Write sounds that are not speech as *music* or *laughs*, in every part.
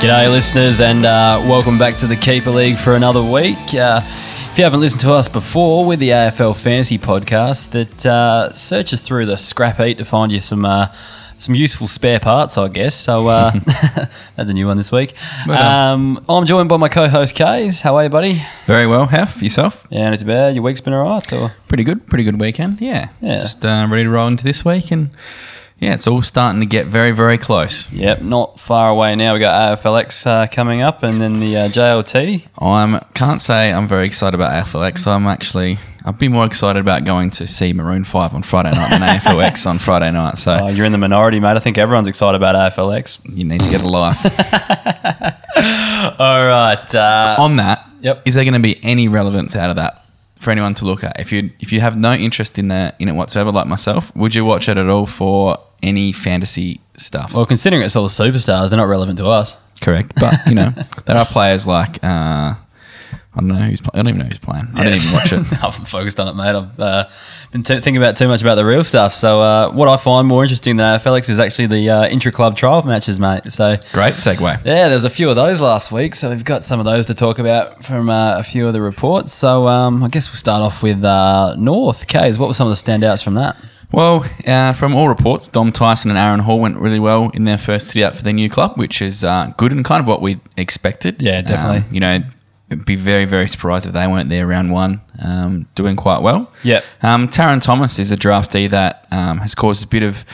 G'day, listeners, and uh, welcome back to the Keeper League for another week. Uh, if you haven't listened to us before, we're the AFL Fantasy Podcast that uh, searches through the scrap heap to find you some uh, some useful spare parts, I guess. So uh, *laughs* *laughs* that's a new one this week. Um, I'm joined by my co-host Kaes. How are you, buddy? Very well, Heff. Yourself? Yeah, not too bad. Your week's been alright, or Pretty good. Pretty good weekend. Yeah. Yeah. Just uh, ready to roll into this week, and yeah, it's all starting to get very, very close. yep, not far away now. We got AFLX uh, coming up, and then the uh, JLT. I can't say I'm very excited about AFLX. I'm actually I'd be more excited about going to see Maroon Five on Friday night than AFLX *laughs* on Friday night. So Oh, you're in the minority, mate. I think everyone's excited about AFLX. you need to get a life. *laughs* All right. Uh, on that, Yep. is there going to be any relevance out of that for anyone to look at? If you if you have no interest in the in it whatsoever, like myself, would you watch it at all for any fantasy stuff? well, considering it's all superstars, they're not relevant to us. Correct, but you know *laughs* there are players like uh, I don't know who's pl- I don't even know who's playing. I didn't even watch it. *laughs* I haven't focused on it, mate. I've uh, been t- thinking about too much about the real stuff. So, uh, what I find more interesting than AFLX is actually the uh, intra-club trial matches, mate. So, Great segue. yeah, there's a few of those last week, so we've got some of those to talk about from uh, a few of the reports. So, um, I guess we'll start off with uh, North. Kaes, what were some of the standouts from that? Well, uh, from all reports, Dom Tyson and Aaron Hall went really well in their first city out for their new club, which is uh, good and kind of what we expected. Yeah, definitely. Um, you know, it'd be very, very surprised if they weren't there round one, um, doing quite well. Yeah. Um, Tarryn Thomas is a draftee that um, has caused a bit of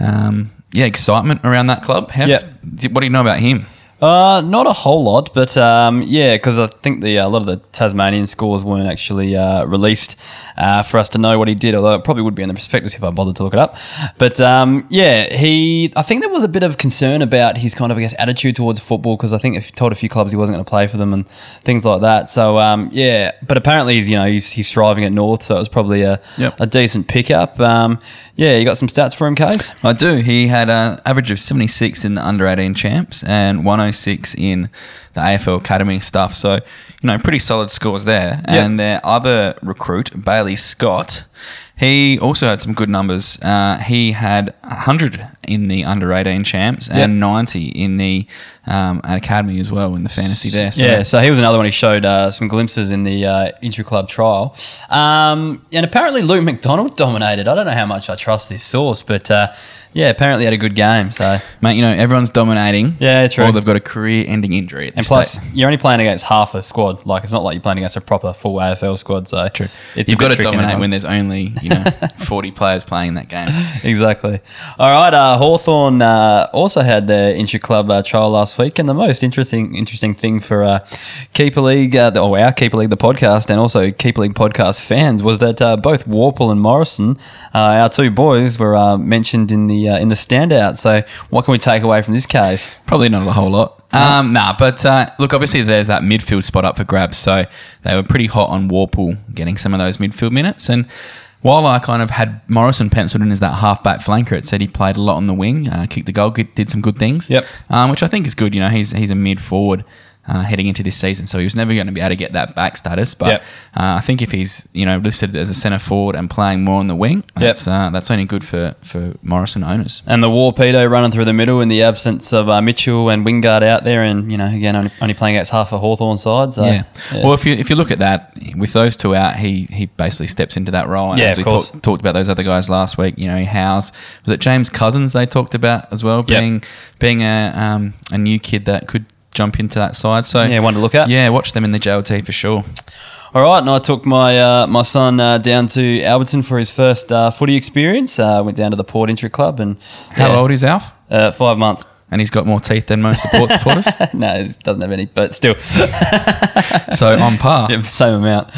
um, yeah excitement around that club. Heff, Yep. What do you know about him? Uh, not a whole lot, but um, yeah, because I think the a lot of the Tasmanian scores weren't actually uh, released uh, for us to know what he did. Although it probably would be in the prospectus if I bothered to look it up. But um, yeah, he. I think there was a bit of concern about his kind of I guess attitude towards football because I think he told a few clubs he wasn't going to play for them and things like that. So um, yeah, but apparently he's you know he's, he's thriving at North, so it was probably a Yep. a decent pickup. Um, yeah, you got some stats for him, Kaes? I do. He had an average of 76 in the under 18 champs and 106 in the AFL Academy stuff. So, you know, pretty solid scores there. And their other recruit, Bailey Scott, he also had some good numbers. Uh, he had 100 in the under 18 champs and Yep. 90 in the um, academy as well in the fantasy there. So, yeah, so he was another one. who showed uh, some glimpses in the uh, intra club trial, um, and apparently Luke McDonald dominated. I don't know how much I trust this source, but uh, yeah, apparently had a good game. So mate, you know, everyone's dominating. Yeah, true. Or they've got a career ending injury. At and plus, stage. you're only playing against half a squad. Like it's not like you're playing against a proper full AFL squad. So True. You've got to dominate when there's only, you know, *laughs* 40 players playing that game. exactly. All right, uh, Hawthorn uh, also had their intra club uh, trial last week, and the most interesting interesting thing for uh, Keeper League, uh, the- or our Keeper League, the podcast, and also Keeper League podcast fans, was that uh, both Worpel and Morrison, uh, our two boys, were uh, mentioned in the uh, in the standout. So, what can we take away from this case? Probably not a whole lot. Um, nah, but uh, look, obviously there's that midfield spot up for grabs, so they were pretty hot on Worpel getting some of those midfield minutes. And while I kind of had Morrison penciled in as that halfback flanker, it said he played a lot on the wing, uh, kicked the goal, did some good things. Yep. Um, which I think is good. You know, he's he's a mid forward. Uh, heading into this season, so he was never going to be able to get that back status. But Yep. uh, I think if he's you know listed as a centre forward and playing more on the wing, that's uh, that's only good for for Morrison owners. And the Worpedo running through the middle in the absence of uh, Mitchell and Wingard out there, and you know again only, only playing against half a Hawthorn side. So, yeah. Well, if you if you look at that, with those two out, he he basically steps into that role. And Yeah, as of we course. talked about those other guys last week, you know, House was it James Cousins they talked about as well, being being a um, a new kid that could jump into that side. So Yeah, one to look at. Yeah, watch them in the JLT for sure. All right, and I took my uh, my son uh, down to Alberton for his first uh, footy experience. Uh, went down to the Port Intra Club, and How yeah, old is Alf? Uh, five months. And he's got more teeth than most support *laughs* supporters. no, he doesn't have any, but still, so on par. *laughs* Yeah, same amount.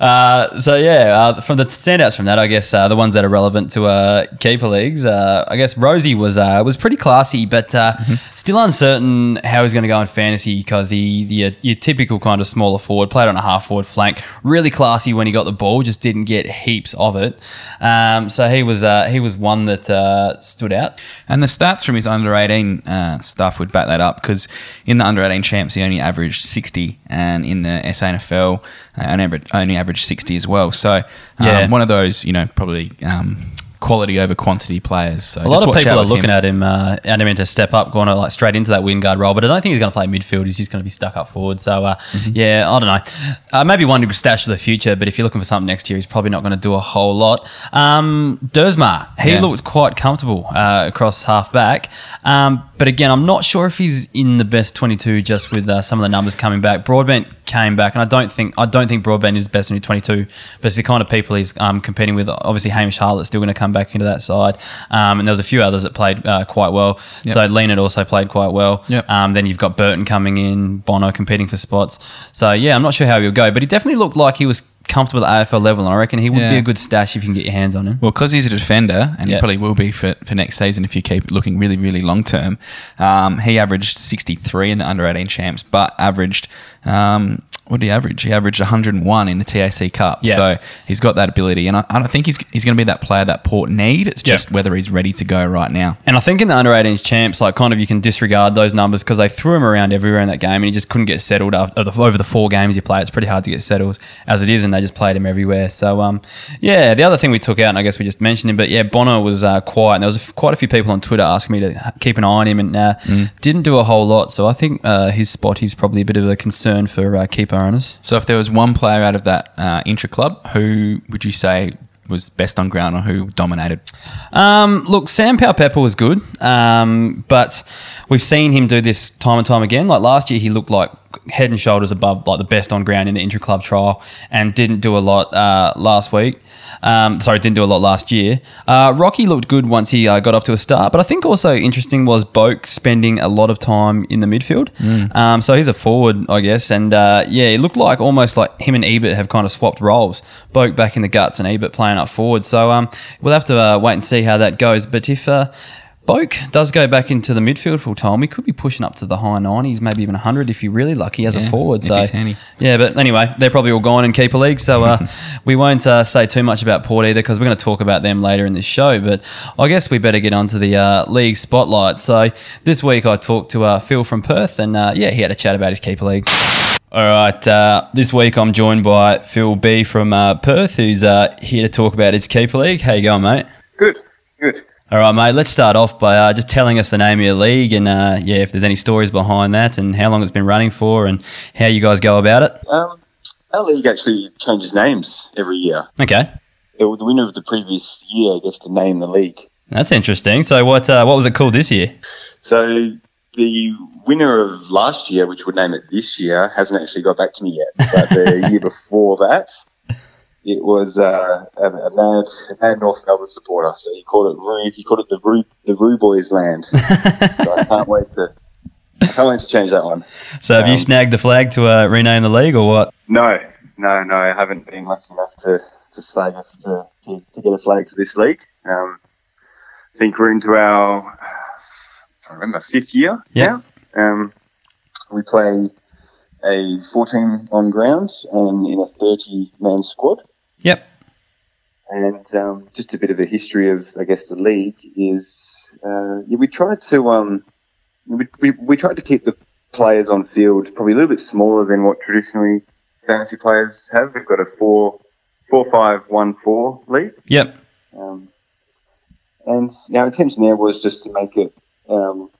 Uh, so yeah, uh, from the standouts from that, I guess uh, the ones that are relevant to uh, keeper leagues, uh, I guess Rozee was uh, was pretty classy, but uh, still uncertain how he's going to go in fantasy because he the, your typical kind of smaller forward played on a half forward flank, really classy when he got the ball, just didn't get heaps of it. Um, so he was uh, he was one that uh, stood out. And the stats from his under 18 uh, stuff would back that up because in the under 18 champs, he only averaged 60, and in the SANFL, uh, only averaged, only averaged 60 as well. So, um, Yeah. one of those, you know, probably um, quality over quantity players. So A lot of people are looking at him, uh, him to step up, going to like straight into that Wingard role. But I don't think he's going to play midfield. He's just going to be stuck up forward. So uh, Mm-hmm. yeah, I don't know. Uh, maybe one to stash for the future. But if you're looking for something next year, he's probably not going to do a whole lot. Um, Duursma, he Yeah. looked quite comfortable uh, across half back. Um, but again, I'm not sure if he's in the best 22 just with uh, some of the numbers coming back. Broadbent came back, and I don't think I don't think Broadbent is the best in 22, but it's the kind of people he's um, competing with. Obviously, Hamish Hartlett's still going to come back into that side, um, and there was a few others that played uh, quite well. So Leonard also played quite well. Yep. Um, then you've got Burton coming in, Bonner competing for spots. So yeah, I'm not sure how he'll go, but he definitely looked like he was comfortable at AFL level, and I reckon he would be a good stash if you can get your hands on him. Well, because he's a defender, and Yeah. he probably will be for, for next season if you keep looking really, really long term. Um, he averaged 63 in the under 18 champs, but averaged, um, what did he average? He averaged 101 in the TAC Cup. Yeah. So he's got that ability. And I, I think he's, he's going to be that player that Port need. It's Yeah. just whether he's ready to go right now. And I think in the under 18s champs, like kind of you can disregard those numbers because they threw him around everywhere in that game and he just couldn't get settled after, over the four games he played. It's pretty hard to get settled as it is, and they just played him everywhere. So, um, yeah, the other thing we took out, and I guess we just mentioned him, but yeah, Bonner was uh, quiet. And there was a f- quite a few people on Twitter asking me to keep an eye on him and uh, didn't do a whole lot. So I think uh, his spot, he's probably a bit of a concern for uh, keeper owners. So if there was one player out of that uh, intra club, who would you say was best on ground or who dominated? Um, look, Sam Powell Pepper was good, um, but we've seen him do this time and time again. Like last year, he looked like head and shoulders above like the best on ground in the intra club trial, and didn't do a lot uh, last week. Um, sorry, didn't do a lot last year. Uh, Rocky looked good once he uh, got off to a start, but I think also interesting was Boak spending a lot of time in the midfield. Um, so he's a forward, I guess, and uh, yeah, it looked like almost like him and Ebert have kind of swapped roles. Boak back in the guts and Ebert playing up forward. So um, we'll have to uh, wait and see how that goes. But if Boak does go back into the midfield full time, He could be pushing up to the high 90s, maybe even 100 if you're really lucky as a Yeah, forward. if so he's handy. yeah, but anyway, they're probably all gone in keeper league, so uh, *laughs* we won't uh, say too much about Port either because we're going to talk about them later in this show. But I guess we better get on to the uh, league spotlight. So this week I talked to uh, Phil from Perth, and uh, yeah, he had a chat about his keeper league. All right, uh, this week I'm joined by Phil B from uh, Perth, who's uh, here to talk about his keeper league. How you going, mate? Good, good. All right, mate. Let's start off by uh, just telling us the name of your league and uh, yeah, if there's any stories behind that and how long it's been running for and how you guys go about it. Um, our league actually changes names every year. Okay. The, the winner of the previous year gets to name the league. That's interesting. So what uh, what was it called this year? So the winner of last year, which would name it this year, hasn't actually got back to me yet. But the *laughs* year before that, it was uh, a, a mad, a mad North Melbourne supporter. So he called it Roo. He called it the Roo, the Roo Boys Land. *laughs* so I can't wait to. I can't wait to change that one. So have you Um, snagged the flag to uh, rename the league or what? No, no, no. I haven't been lucky enough to to flag to, to, to get a flag for this league. Um, I think we're into our I remember fifth year Yeah. Um, we play a 14 on ground and in a 30 man squad. Yep. And um, just a bit of a history of, I guess, the league is uh, yeah, we tried to um, we, we, we tried to keep the players on field probably a little bit smaller than what traditionally fantasy players have. We've got a four four five one four league, Yep. um, and our intention there was just to make it um,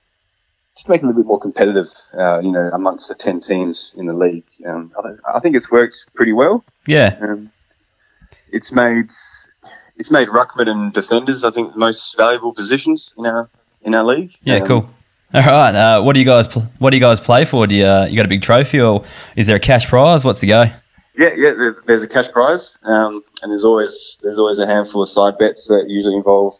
just to make it a little bit more competitive. Uh, you know, amongst the ten teams in the league. Um, I, th- I think it's worked pretty well. Yeah. Um, it's made it's made ruckman and defenders, I think, the most valuable positions in our in our league. Yeah. Um, cool. All right. Uh, what do you guys pl- What do you guys play for? Do you uh, you got a big trophy or is there a cash prize? What's the go? Yeah, yeah. There's a cash prize, um, and there's always there's always a handful of side bets that usually involve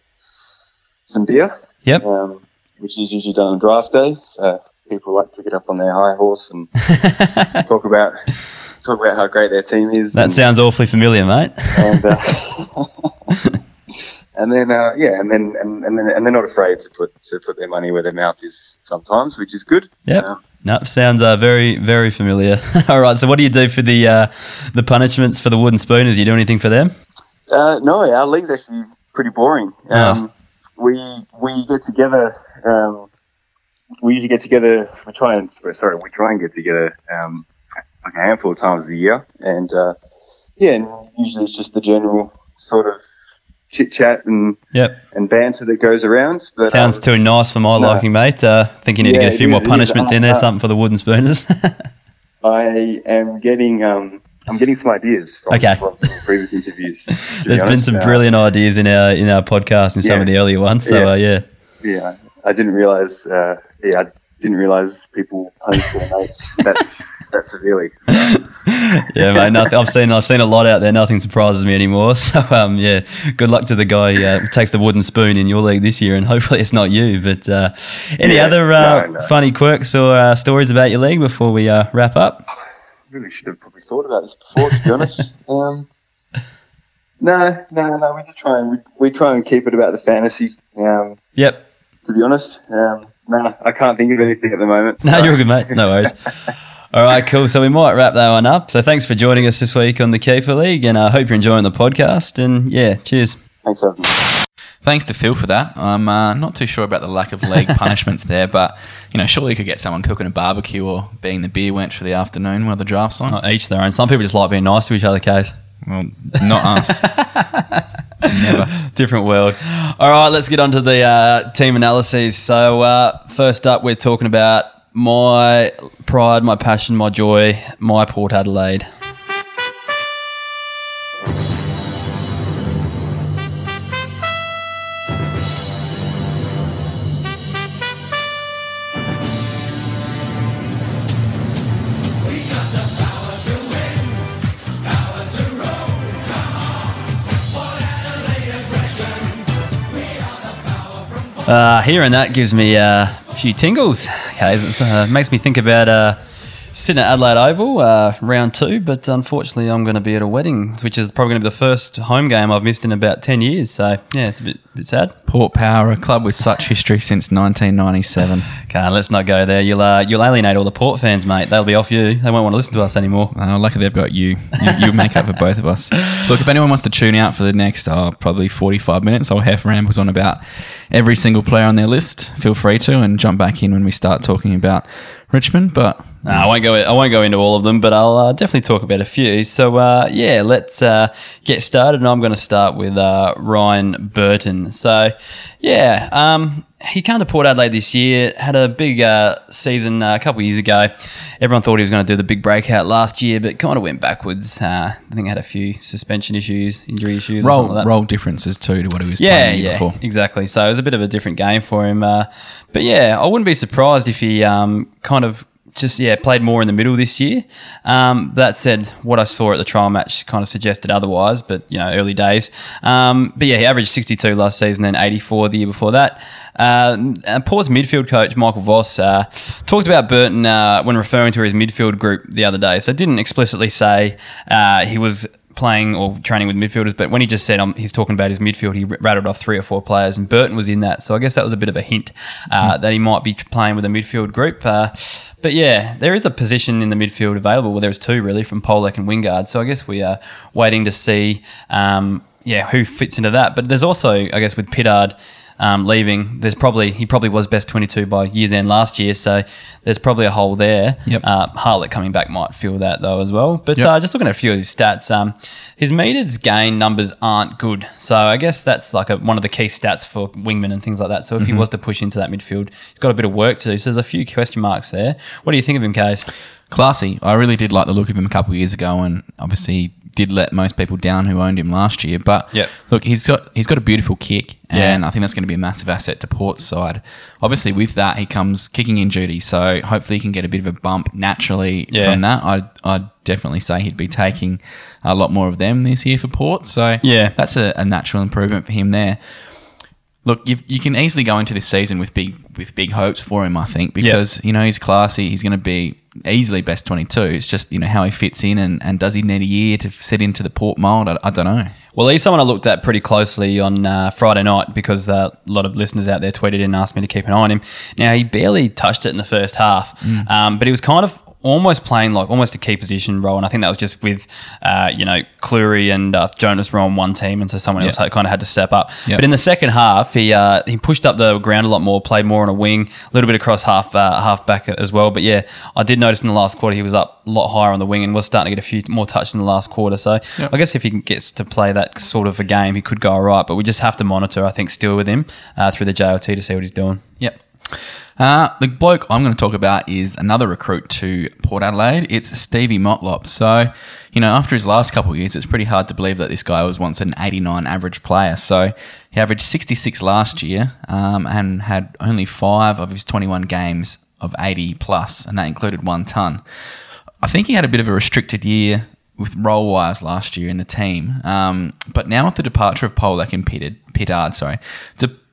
some beer, Yep. um, which is usually done on draft day. So people like to get up on their high horse and *laughs* talk about talk about how great their team is. That and, sounds awfully familiar, mate. and, uh, *laughs* and then uh, yeah, and then and, and then and they're not afraid to put to put their money where their mouth is sometimes, which is good. Yep. Um, No, sounds uh, very, very familiar. *laughs* All right. So, what do you do for the uh, the punishments for the wooden spooners? You do anything for them? Uh, no, our league's actually pretty boring. Um, We we get together. Um, we usually get together. We try and sorry, we try and get together um, like a handful of times a year, and uh, yeah, and usually it's just the general sort of chit chat and Yep. and banter that goes around. But, Sounds um, too nice for my no. liking, mate. Uh, think you need to get a few more is- is. punishments in there, Uh, something for the wooden spooners. *laughs* I am getting um, I'm getting some ideas from, Okay. from previous interviews. to be There's been some Uh, brilliant ideas in our in our podcast and some of the earlier ones. So Yeah. uh, yeah, Yeah, I didn't realize. Uh, yeah, I didn't realize people punish their mates. That's that severely. *laughs* yeah, mate. Nothing, I've seen I've seen a lot out there. Nothing surprises me anymore. *laughs* So um, yeah, good luck to the guy uh, who takes the wooden spoon in your league this year, and hopefully it's not you. But uh, any Yeah, other uh, no, no. funny quirks or uh, stories about your league before we uh, wrap up? Really should have probably thought about this before, to be honest. *laughs* Um, no, no, no. We just try and we, we try and keep it about the fantasy. Um, Yep. to be honest, um, no, I can't think of anything at the moment. No, you're good, mate. No worries. All right, cool. So we might wrap that one up. So thanks for joining us this week on the Keeper League, and I hope you're enjoying the podcast. And yeah, cheers. Thanks for having me. Thanks to Phil for that. I'm uh, not too sure about the lack of leg *laughs* punishments there, but you know, surely you could get someone cooking a barbecue or being the beer wench for the afternoon while the draft's on. Not each their own. Some people just like being nice to each other, Kaes. Well, not us. *laughs* Never. Different world. All right, let's get on to the uh, team analyses. So, uh, first up, we're talking about my pride, my passion, my joy, my Port Adelaide. Uh, hearing that gives me uh, a few tingles. Okay, it uh, makes me think about uh, sitting at Adelaide Oval, uh, round two. But unfortunately, I'm going to be at a wedding, which is probably going to be the first home game I've missed in about ten years. So yeah, it's a bit, bit sad. Port Power, a club with such history since 1997. Okay, let's not go there. You'll uh, you'll alienate all the Port fans, mate. They'll be off you. They won't want to listen to us anymore. Uh, lucky they've got you. you. You make up for both of us. Look, if anyone wants to tune out for the next uh, probably 45 minutes, I'll have rambles on about every single player on their list. Feel free to and jump back in when we start talking about Richmond. But No, I won't go. I won't go into all of them, but I'll uh, definitely talk about a few. So uh, yeah, let's uh, get started. And I'm going to start with uh, Ryan Burton. So yeah, um, he came to Port Adelaide this year. Had a big uh, season uh, a couple of years ago. Everyone thought he was going to do the big breakout last year, but kind of went backwards. Uh, I think he had a few suspension issues, injury issues, role like that. role differences too to what he was Yeah, playing yeah, before. exactly. So it was a bit of a different game for him. Uh, but yeah, I wouldn't be surprised if he um, kind of just yeah played more in the middle this year. Um, that said, what I saw at the trial match kind of suggested otherwise. But you know, early days. Um, but yeah, he averaged 62 last season, then 84 the year before that. Uh, and Port's midfield coach Michael Voss uh, talked about Burton uh, when referring to his midfield group the other day. So didn't explicitly say uh, he was playing or training with midfielders, but when he just said um, he's talking about his midfield, he rattled off three or four players, and Burton was in that. So I guess that was a bit of a hint uh, that he might be playing with a midfield group. Uh, but yeah, there is a position in the midfield available. Well, there's two really from Polec and Wingard. So I guess we are waiting to see, um, yeah, who fits into that. But there's also, I guess, with Pittard. Um, leaving, there's probably he probably was best 22 by year's end last year, so there's probably a hole there. Yep. Uh, Hartlett coming back might fill that though as well. But Yep. uh, just looking at a few of his stats, um, his meters gain numbers aren't good. So I guess that's like a, one of the key stats for wingmen and things like that. So if he was to push into that midfield, he's got a bit of work to do. So there's a few question marks there. What do you think of him, Kaes? Classy. I really did like the look of him a couple of years ago, and obviously did let most people down who owned him last year. But Yep. look, he's got he's got a beautiful kick, Yeah. and I think that's going to be a massive asset to Port's side. Obviously, with that, he comes kicking in duty, so hopefully he can get a bit of a bump naturally Yeah. from that. I'd, I'd definitely say he'd be taking a lot more of them this year for Port. So Yeah. that's a, a natural improvement for him there. Look, you you can easily go into this season with big with big hopes for him. I think because you know he's classy. He's going to be easily best twenty two. It's just you know how he fits in and, and does he need a year to set into the port mold? I, I don't know. Well, he's someone I looked at pretty closely on uh, Friday night because uh, a lot of listeners out there tweeted and asked me to keep an eye on him. Now, he barely touched it in the first half, um, but he was kind of almost playing like almost a key position role, and I think that was just with uh, you know Clurey and uh, Jonas were on one team, and so someone else had, kind of had to step up. Yeah. But in the second half, he uh, he pushed up the ground a lot more, played more on a wing, a little bit across half uh, half back as well. But yeah, I did notice in the last quarter he was up a lot higher on the wing and was starting to get a few more touches in the last quarter. So Yeah. I guess if he gets to play that sort of a game, he could go all right. But we just have to monitor, I think, still with him uh, through the JLT to see what he's doing. Yep. Uh, the bloke I'm going to talk about is another recruit to Port Adelaide. It's Stevie Motlop. So, you know, after his last couple of years, it's pretty hard to believe that this guy was once an 89 average player. So he averaged 66 last year um, and had only five of his 21 games of 80 plus, and that included one ton. I think he had a bit of a restricted year with role wise last year in the team. Um, but now with the departure of Polec and Pittard, sorry,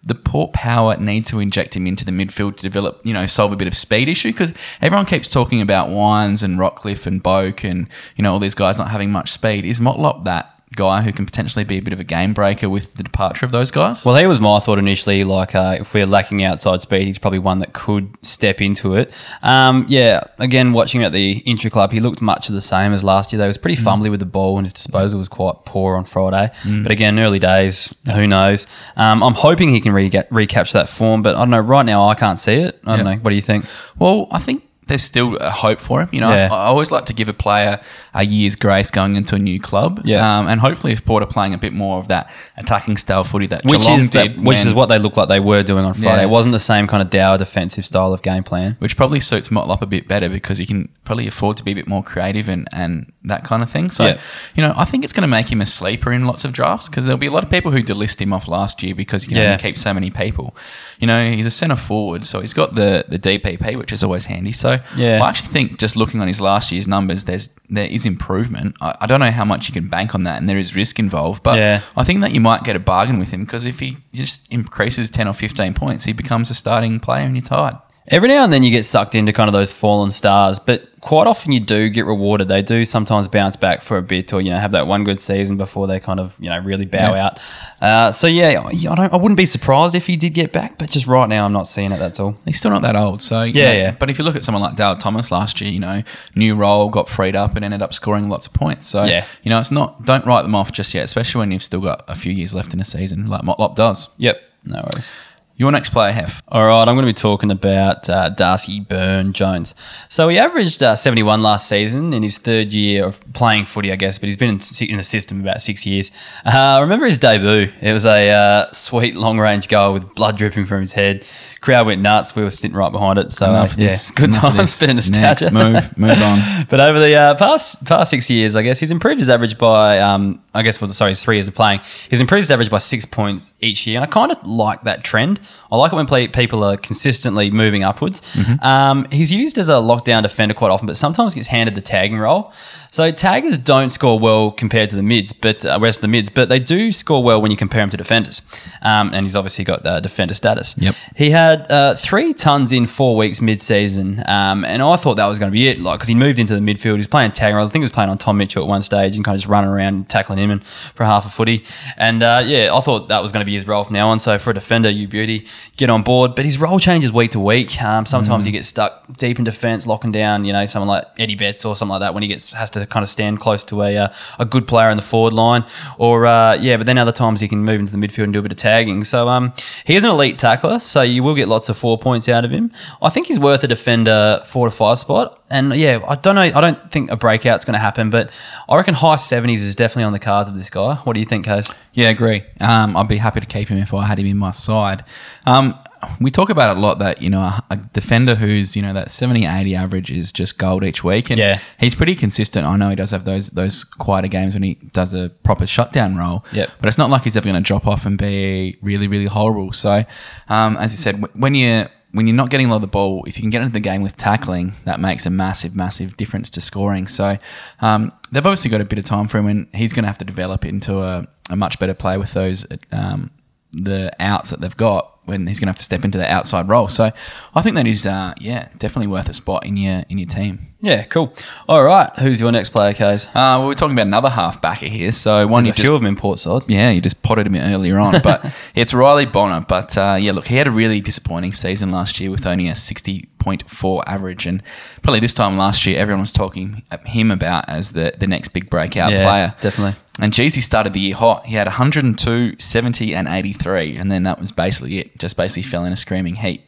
the Port Power need to inject him into the midfield to develop, you know, solve a bit of speed issue because everyone keeps talking about Wines and Rockliff and Boak and you know all these guys not having much speed. Is Motlop that guy who can potentially be a bit of a game breaker with the departure of those guys? Well, he was my thought initially. Like, uh, if we're lacking outside speed, he's probably one that could step into it. Um, yeah, again, watching at the intra club, he looked much of the same as last year. They was pretty fumbly with the ball, and his disposal was quite poor on Friday. But again, early days, who knows? Um, I'm hoping he can re- recapture that form, but I don't know. Right now, I can't see it. I don't know. What do you think? Well, I think there's still a hope for him. You know, Yeah. I, I always like to give a player a year's grace going into a new club. Yeah. Um, and hopefully, if Port are playing a bit more of that attacking style footy that Which Geelong is did, that, which when- is what they looked like they were doing on Friday. Yeah. It wasn't the same kind of dour defensive style of game plan. which probably suits Motlop a bit better because he can probably afford to be a bit more creative and, and that kind of thing. So, Yeah. you know, I think it's going to make him a sleeper in lots of drafts because there'll be a lot of people who delist him off last year because you can Yeah. only keep so many people. You know, he's a centre forward, so he's got the, the DPP, which is always handy. So, Yeah. I actually think just looking on his last year's numbers, there's there is improvement. I, I don't know how much you can bank on that, and there is risk involved, but Yeah. I think that you might get a bargain with him because if he just increases 10 or 15 points, he becomes a starting player in your tide. Every now and then you get sucked into kind of those fallen stars, but quite often you do get rewarded. They do sometimes bounce back for a bit, or you know have that one good season before they kind of you know really bow Yeah. out. Uh, so yeah, I don't. I wouldn't be surprised if he did get back, but just right now I'm not seeing it. That's all. He's still not that old, so Yeah, know, yeah. But if you look at someone like Dale Thomas last year, you know, new role, got freed up, and ended up scoring lots of points. So Yeah. you know, it's not. Don't write them off just yet, especially when you've still got a few years left in a season, like Motlop does. Yep, no worries. Your next player, Heff. All right, I'm going to be talking about uh, Darcy Byrne Jones. So he averaged uh, 71 last season in his third year of playing footy, I guess, but he's been in, the system about six years. Uh, I remember his debut. It was a uh, sweet long range goal with blood dripping from his head. Crowd went nuts. We were sitting right behind it. So uh, yeah, this. good Enough times, bit of nostalgia. Next, move, move on. *laughs* But over the uh, past past six years, I guess he's improved his average by, um, I guess, well, sorry, his three years of playing. He's improved his average by six points each year, and I kind of like that trend. I like it when play, people are consistently moving upwards. Um, he's used as a lockdown defender quite often, but sometimes gets handed the tagging role. So taggers don't score well compared to the mids, but uh, rest of the mids, but they do score well when you compare them to defenders. Um, and he's obviously got uh, defender status. Yep. He had uh, three tons in four weeks mid-season, um, and I thought that was going to be it. Like, because he moved into the midfield, he's playing tag. I think he was playing on Tom Mitchell at one stage and kind of just running around tackling him and for half a footy. And uh, yeah, I thought that was going to be his role from now on. So for a defender, you beauty, get on board. But his role changes week to week. Um, sometimes he gets stuck deep in defence, locking down. You know, someone like Eddie Betts or something like that when he gets has to kind of stand close to a uh, a good player in the forward line. Or uh, yeah, but then other times he can move into the midfield and do a bit of tagging. So um, he is an elite tackler. So you will get lots of four points out of him. I think he's worth a defender four to five spot. And yeah, I don't know. I don't think a breakout's going to happen, but I reckon high seventies is definitely on the cards of this guy. What do you think, Kaes? Yeah, agree. Um, I'd be happy to keep him if I had him in my side. Um, we talk about it a lot that, you know, a, a defender who's, you know, that 70, 80 average is just gold each week. And Yeah. he's pretty consistent. I know he does have those those quieter games when he does a proper shutdown role. Yep. But it's not like he's ever going to drop off and be really, really horrible. So, um, as you said, when you when you're not getting a lot of the ball, if you can get into the game with tackling, that makes a massive, massive difference to scoring. So um, they've obviously got a bit of time for him, and he's going to have to develop into a, a much better player with those um, the outs that they've got when he's going to have to step into the outside role. So I think that is, uh, yeah, definitely worth a spot in your in your team. Yeah, cool. All right, who's your next player, Kaes? Uh, well, we're talking about another half backer here. So one There's you a just few of them in Port side. yeah, you just potted him earlier on, *laughs* but it's Riley Bonner. But uh, yeah, look, he had a really disappointing season last year with only a sixty point four average, and probably this time last year, everyone was talking him about as the the next big breakout Yeah, player. definitely. And Jeezy started the year hot. He had 102, 70, and 83, and then that was basically it. Just basically fell in a screaming heat.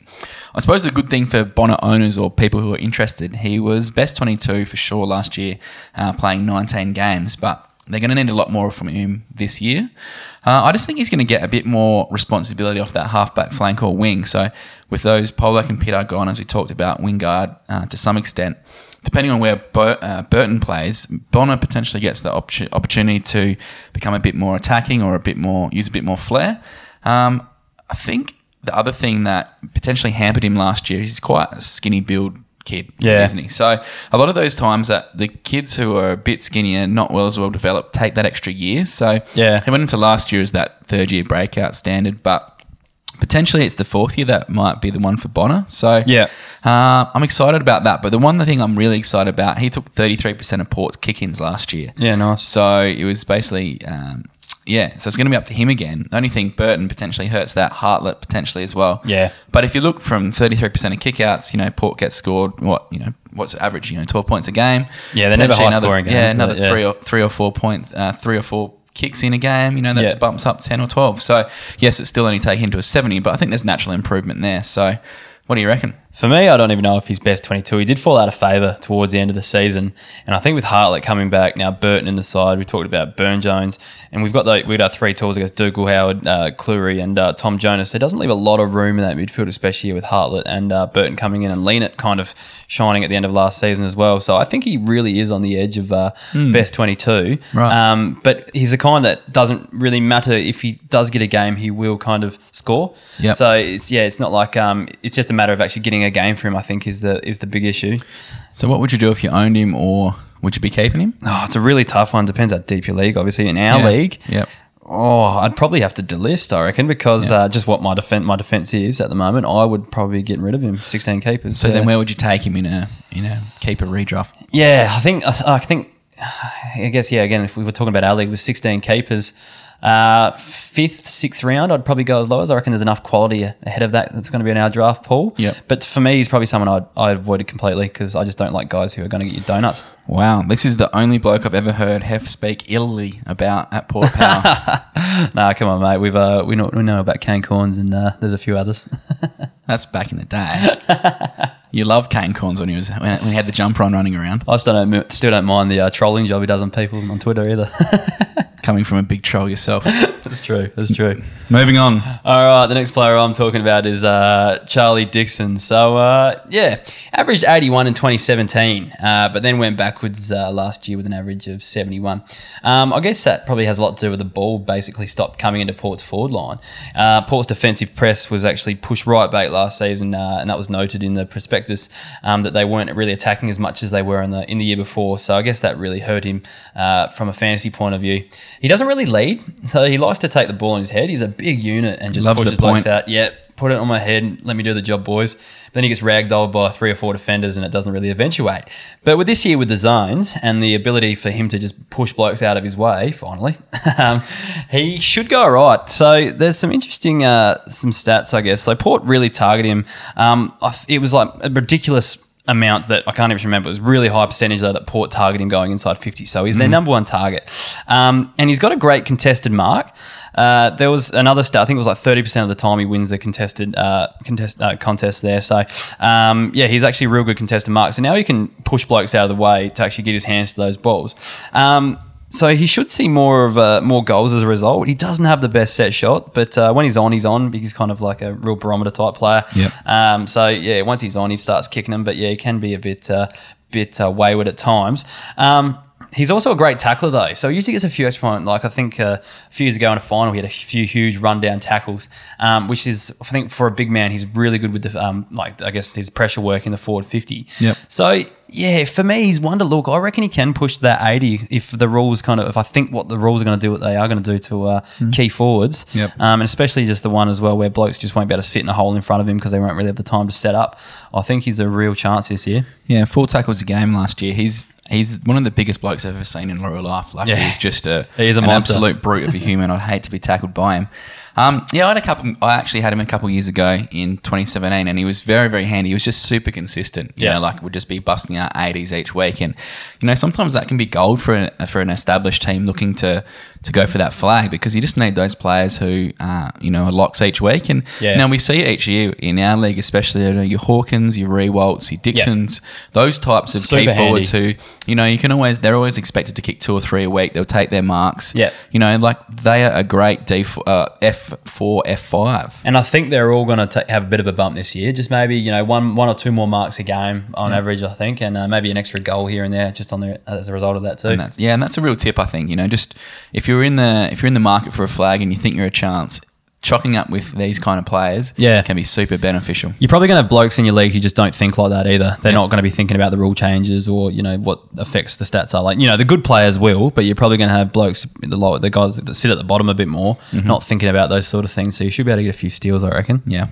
I suppose a good thing for Bonner owners or people who are interested, he was best 22 for sure last year, uh, playing 19 games, but they're going to need a lot more from him this year. Uh, I just think he's going to get a bit more responsibility off that halfback flank or wing. So with those Polec and Peter gone, as we talked about, Wingard uh, to some extent, depending on where Bur- uh, Burton plays, Bonner potentially gets the opportu- opportunity to become a bit more attacking or a bit more use a bit more flair. Um, I think the other thing that potentially hampered him last year is he's quite a skinny build kid, Yeah. isn't he? So a lot of those times that the kids who are a bit skinnier, not well as well developed, take that extra year. So Yeah. he went into last year as that third year breakout standard, but potentially it's the fourth year that might be the one for Bonner. So Yeah. uh, I'm excited about that. But the one thing I'm really excited about, he took 33% of Port's kick-ins last year. Yeah, nice. So it was basically, um, yeah. So it's going to be up to him again. The only thing Burton potentially hurts that Hartlett potentially as well. Yeah. But if you look from 33% of kickouts, you know Port gets scored what you know what's the average? You know, 12 points a game. Yeah, they're never Potentially another- high-scoring Yeah, but another yeah. three or three or four points, uh, three or four kicks in a game. You know, that Yeah. bumps up 10 or 12. So yes, it's still only taking to a 70, but I think there's natural improvement there. So what do you reckon? For me, I don't even know if he's best 22. He did fall out of favour towards the end of the season. And I think with Hartlett coming back, now Burton in the side, we talked about Byrne Jones, and we've got the, we've got our three tools against Dougal Howard, uh, Clurey, and uh, Tom Jonas. There doesn't leave a lot of room in that midfield, especially with Hartlett and uh, Burton coming in and Lean it kind of shining at the end of last season as well. So I think he really is on the edge of uh, best 22. Right. Um, but he's the kind that doesn't really matter if he does get a game, he will kind of score. Yep. So it's yeah, it's not like um, it's just a matter of actually getting a game for him. I think is the is the big issue. So what would you do if you owned him, or would you be keeping him? Oh, it's a really tough one. Depends how deep your league. Obviously, in our Yeah. league, Yep. oh, I'd probably have to delist. I reckon because Yeah. uh, just what my defense my defense is at the moment, I would probably be getting rid of him. Sixteen keepers. So yeah. then where would you take him in a in a keeper redraft? Yeah, I think I think *sighs* I guess yeah. Again, if we were talking about our league with sixteen keepers, uh, fifth, sixth round, I'd probably go as low as I reckon. There's enough quality ahead of that that's going to be in our draft pool. Yep. But for me, he's probably someone I'd, I avoided completely because I just don't like guys who are going to get you donuts. Wow, this is the only bloke I've ever heard Heff speak illy about at Port *laughs* Power. nah, come on, mate. We've uh, we know we know about Kane Cornes and uh, there's a few others. *laughs* That's back in the day. you loved Kane Cornes when he was when, when he had the jumper on running around, I still don't still don't mind the uh, trolling job he does on people on Twitter either. *laughs* coming from a big troll yourself. *laughs* that's true. That's true. Moving on. All right, the next player I'm talking about is uh, Charlie Dixon. So, uh, yeah, averaged 81 in 2017, uh, but then went backwards uh, last year with an average of 71. Um, I guess that probably has a lot to do with the ball basically stopped coming into Port's forward line. Uh, Port's defensive press was actually pushed right back last season, uh, and that was noted in the prospectus um, that they weren't really attacking as much as they were in the in the year before. So I guess that really hurt him uh, from a fantasy point of view. He doesn't really lead, so he likes to take the ball in his head. He's a big unit and just Loves pushes blokes out. Yep, put it on my head. And let me do the job, boys. Then he gets ragdolled by three or four defenders, and it doesn't really eventuate. But with this year, with the zones and the ability for him to just push blokes out of his way, finally, *laughs* um, he should go all right. So there's some interesting uh, some stats, I guess. So Port really target him. Um, it was like a ridiculous amount that I can't even remember. It was really high percentage though that Port target him going inside 50. So he's their number one target. Um, and he's got a great contested mark. Uh, there was another stat, I think it was like 30% of the time he wins the contested uh, contest, uh, contest there. So um, yeah, he's actually a real good contested mark. So now he can push blokes out of the way to actually get his hands to those balls. Um, so he should see more of uh, more goals as a result. He doesn't have the best set shot, but uh, when he's on, he's on. He's kind of like a real barometer type player. Yep. Um, so yeah, once he's on, he starts kicking them. But yeah, he can be a bit uh, bit uh, wayward at times. Um, he's also a great tackler though. So he usually gets a few extra points. Like I think uh, a few years ago in a final, he had a few huge rundown tackles, um, which is I think for a big man, he's really good with the um, like I guess his pressure work in the forward fifty. Yep. So yeah, for me, he's one to look. I reckon he can push that eighty if the rules kind of if I think what the rules are going to do, what they are going to do to uh, key forwards. Yep. Um, and especially just the one as well where blokes just won't be able to sit in a hole in front of him because they won't really have the time to set up. I think he's a real chance this year. Yeah, four tackles a game last year. He's he's one of the biggest blokes I've ever seen in real life. Like Yeah. he's just a He is a an monster. absolute brute of a human. I'd hate to be tackled by him. Um, yeah, I had a couple. I actually had him a couple years ago in 2017, and he was very, very handy. He was just super consistent. You Yeah. know, like would just be busting out 80s each week, and you know sometimes that can be gold for an, for an established team looking to to go for that flag because you just need those players who uh, you know are locks each week. And Yeah. now we see each year in our league, especially you know, your Hawkins, your Riewoldts, your Dixons, those types of key Super forwards handy. who you know you can always they're always expected to kick two or three a week. They'll take their marks. Yeah. you know, like they are a great D uh, F four F five. And I think they're all going to have a bit of a bump this year. Just maybe you know one one or two more marks a game on average, I think, and uh, maybe an extra goal here and there just on the as a result of that too. And yeah, and that's a real tip. I think you know, just if you're in the if you're in the market for a flag and you think you're a chance, chocking up with these kind of players, Yeah. can be super beneficial. You're probably going to have blokes in your league who just don't think like that either. They're Yeah. not going to be thinking about the rule changes or you know what affects the stats are. Like you know the good players will, but you're probably going to have blokes the lo- the guys that sit at the bottom a bit more, not thinking about those sort of things. So you should be able to get a few steals, I reckon. Yeah.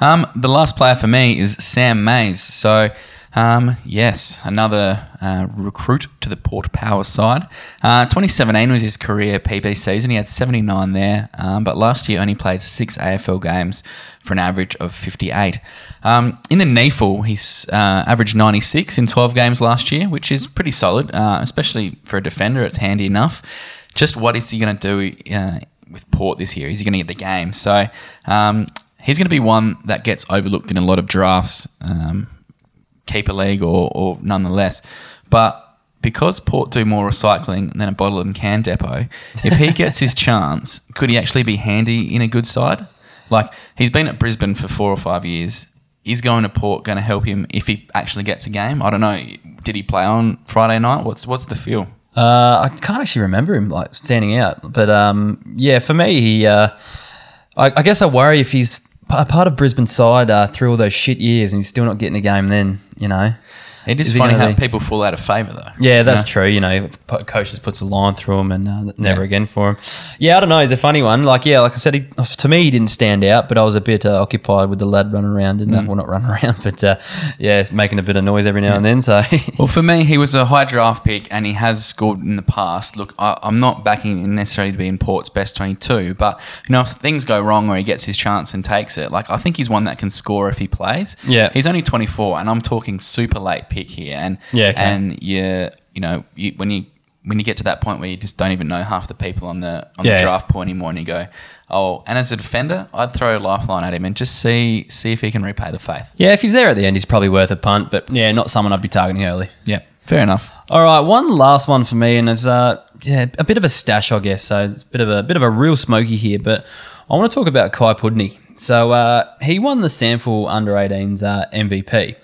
Um, the last player for me is Sam Mayes. So, um, yes, another uh, recruit to the Port Power side. Uh, 2017 was his career PB season. He had 79 there, um, but last year only played six AFL games for an average of 58. Um, in the NEAFL, he's uh, averaged 96 in 12 games last year, which is pretty solid, uh, especially for a defender. It's handy enough. Just what is he going to do uh, with Port this year? Is he going to get the game? So um, he's going to be one that gets overlooked in a lot of drafts, um, keeper league or, or nonetheless. But because Port do more recycling than a bottle and can depot, if he *laughs* gets his chance, could he actually be handy in a good side? Like he's been at Brisbane for four or five years. Is going to Port going to help him if he actually gets a game? I don't know. Did he play on Friday night? What's what's the feel? Uh, I can't actually remember him like standing out, but um, yeah, for me, he. Uh, I, I guess I worry if he's a part of Brisbane's side uh, through all those shit years and he's still not getting a game. Then you know, It is Is funny how be- people fall out of favour though. Yeah, that's You true. You know, p- coach just puts a line through him and uh, never Yeah. again for him. Yeah, I don't know. He's a funny one. Like, yeah, like I said, he, to me, he didn't stand out, but I was a bit uh, occupied with the lad running around and uh, Mm. well, not running around, but uh, yeah, making a bit of noise every now and then. So *laughs* Well, for me, he was a high draft pick and he has scored in the past. Look, I, I'm not backing him necessarily to be in Port's best 22, but you know, if things go wrong or he gets his chance and takes it, like I think he's one that can score if he plays. Yeah. he's only 24, and I'm talking super late pick here. And Yeah, okay. and you, you know, you, when you when you get to that point where you just don't even know half the people on the on Yeah. the draft pool anymore, and you go, oh, and as a defender, I'd throw a lifeline at him and just see see if he can repay the faith. yeah, if he's there at the end, he's probably worth a punt, but yeah, not someone I'd be targeting early. Yeah, fair enough. All right, one last one for me, and it's uh, yeah, a bit of a stash, I guess. So it's a bit of a bit of a real smoky here, but I want to talk about Kai Pudney. So uh, he won the SANFL Under 18s uh, MVP,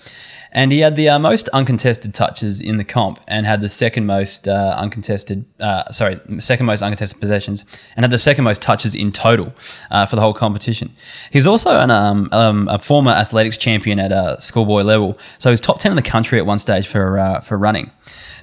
and he had the uh, most uncontested touches in the comp, and had the second most uh, uncontested, uh, sorry, second most uncontested possessions, and had the second most touches in total uh, for the whole competition. He's also an, um, um, a former athletics champion at uh, schoolboy level, so he's top ten in the country at one stage for uh, for running.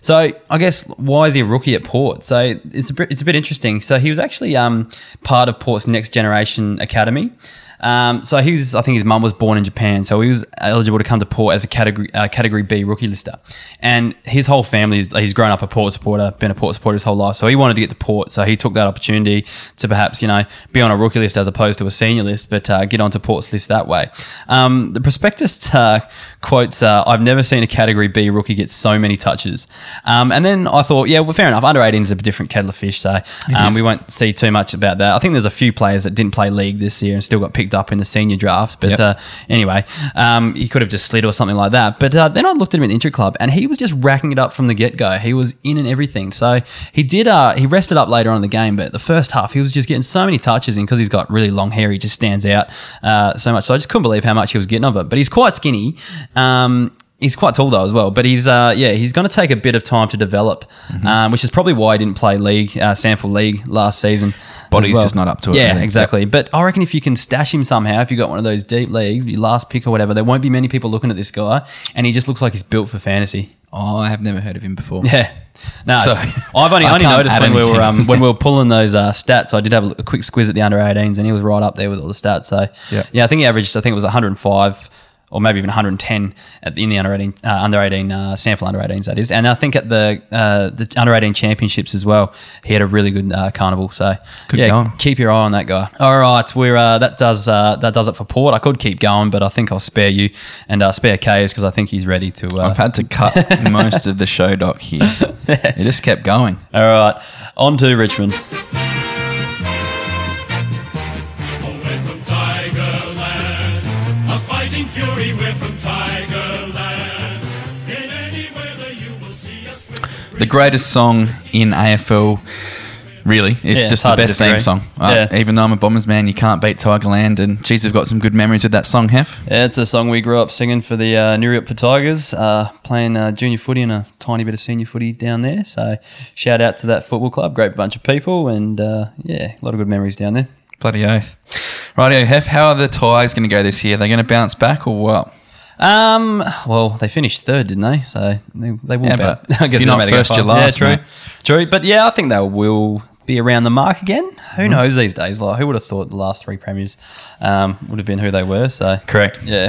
So I guess why is he a rookie at Port? So it's a bit, it's a bit interesting. So he was actually um, part of Port's Next Generation Academy. Um, so he was, I think his mum was born in Japan, so he was eligible to come to Port as a category uh, category B rookie lister. And his whole family, is, he's grown up a Port supporter, been a Port supporter his whole life. So he wanted to get to Port, so he took that opportunity to perhaps you know be on a rookie list as opposed to a senior list, but uh, get onto Port's list that way. Um, the prospectus uh, quotes, uh, "I've never seen a category B rookie get so many touches." Um, and then I thought, yeah, well, fair enough. Under 18 is a different kettle of fish, so um, we won't see too much about that. I think there's a few players that didn't play league this year and still got picked up in the senior draft. But Yep. uh, anyway, um, he could have just slid or something like that. But uh, then I looked at him in the intra club, and he was just racking it up from the get go. He was in and everything. So he did. Uh, he rested up later on in the game, but the first half he was just getting so many touches, and because he's got really long hair, he just stands out uh, so much. So I just couldn't believe how much he was getting of it. But he's quite skinny. Um, He's quite tall though as well, but he's uh, yeah he's going to take a bit of time to develop, Mm-hmm. um, which is probably why he didn't play league uh, SANFL League last season. as Body's just not up to it, Yeah, really. exactly. But I reckon if you can stash him somehow, if you got one of those deep leagues, your last pick or whatever, there won't be many people looking at this guy, and he just looks like he's built for fantasy. Oh, I have never heard of him before. Yeah. No, So, I've only, *laughs* only noticed when we were um, when we were *laughs* pulling those uh, stats. I did have a, a quick squiz at the under 18s, and he was right up there with all the stats. So Yeah. yeah, I think he averaged. I think it was 105 or maybe even 110 at the, in the under 18 uh, under 18 uh, SANFL under 18s that is. And I think at the uh, the under 18 championships as well, he had a really good uh, carnival. So Good yeah, going. keep your eye on that guy. All right, we're uh, that does uh, that does it for Port. I could keep going, but I think I'll spare you and uh, spare Kaes because I think he's ready to. Uh, I've had to cut *laughs* most of the show doc here. *laughs* It just kept going. all right, on to Richmond. The greatest song in AFL, really. It's Yeah, it's just the hard to best theme disagree. song. Uh, Yeah. Even though I'm a Bombers man, you can't beat Tigerland. And geez, we've got some good memories with that song, Heff. Yeah, it's a song we grew up singing for the uh, Nuriup Tigers, uh, playing uh, junior footy and a tiny bit of senior footy down there. So shout out to that football club, great bunch of people, and uh, yeah, a lot of good memories down there. Bloody oath. Rightio, Heff, how are the Tigers going to go this year? Are they going to bounce back or what? Um, well, they finished third, didn't they? So they, they will. Yeah, bounce. but *laughs* I guess you're not made it go first, you're last, Yeah, true, mate. true. But yeah, I think they will be around the mark again. Who Mm-hmm. knows these days? Like, who would have thought the last three premiers um, would have been who they were? So Correct. Yeah.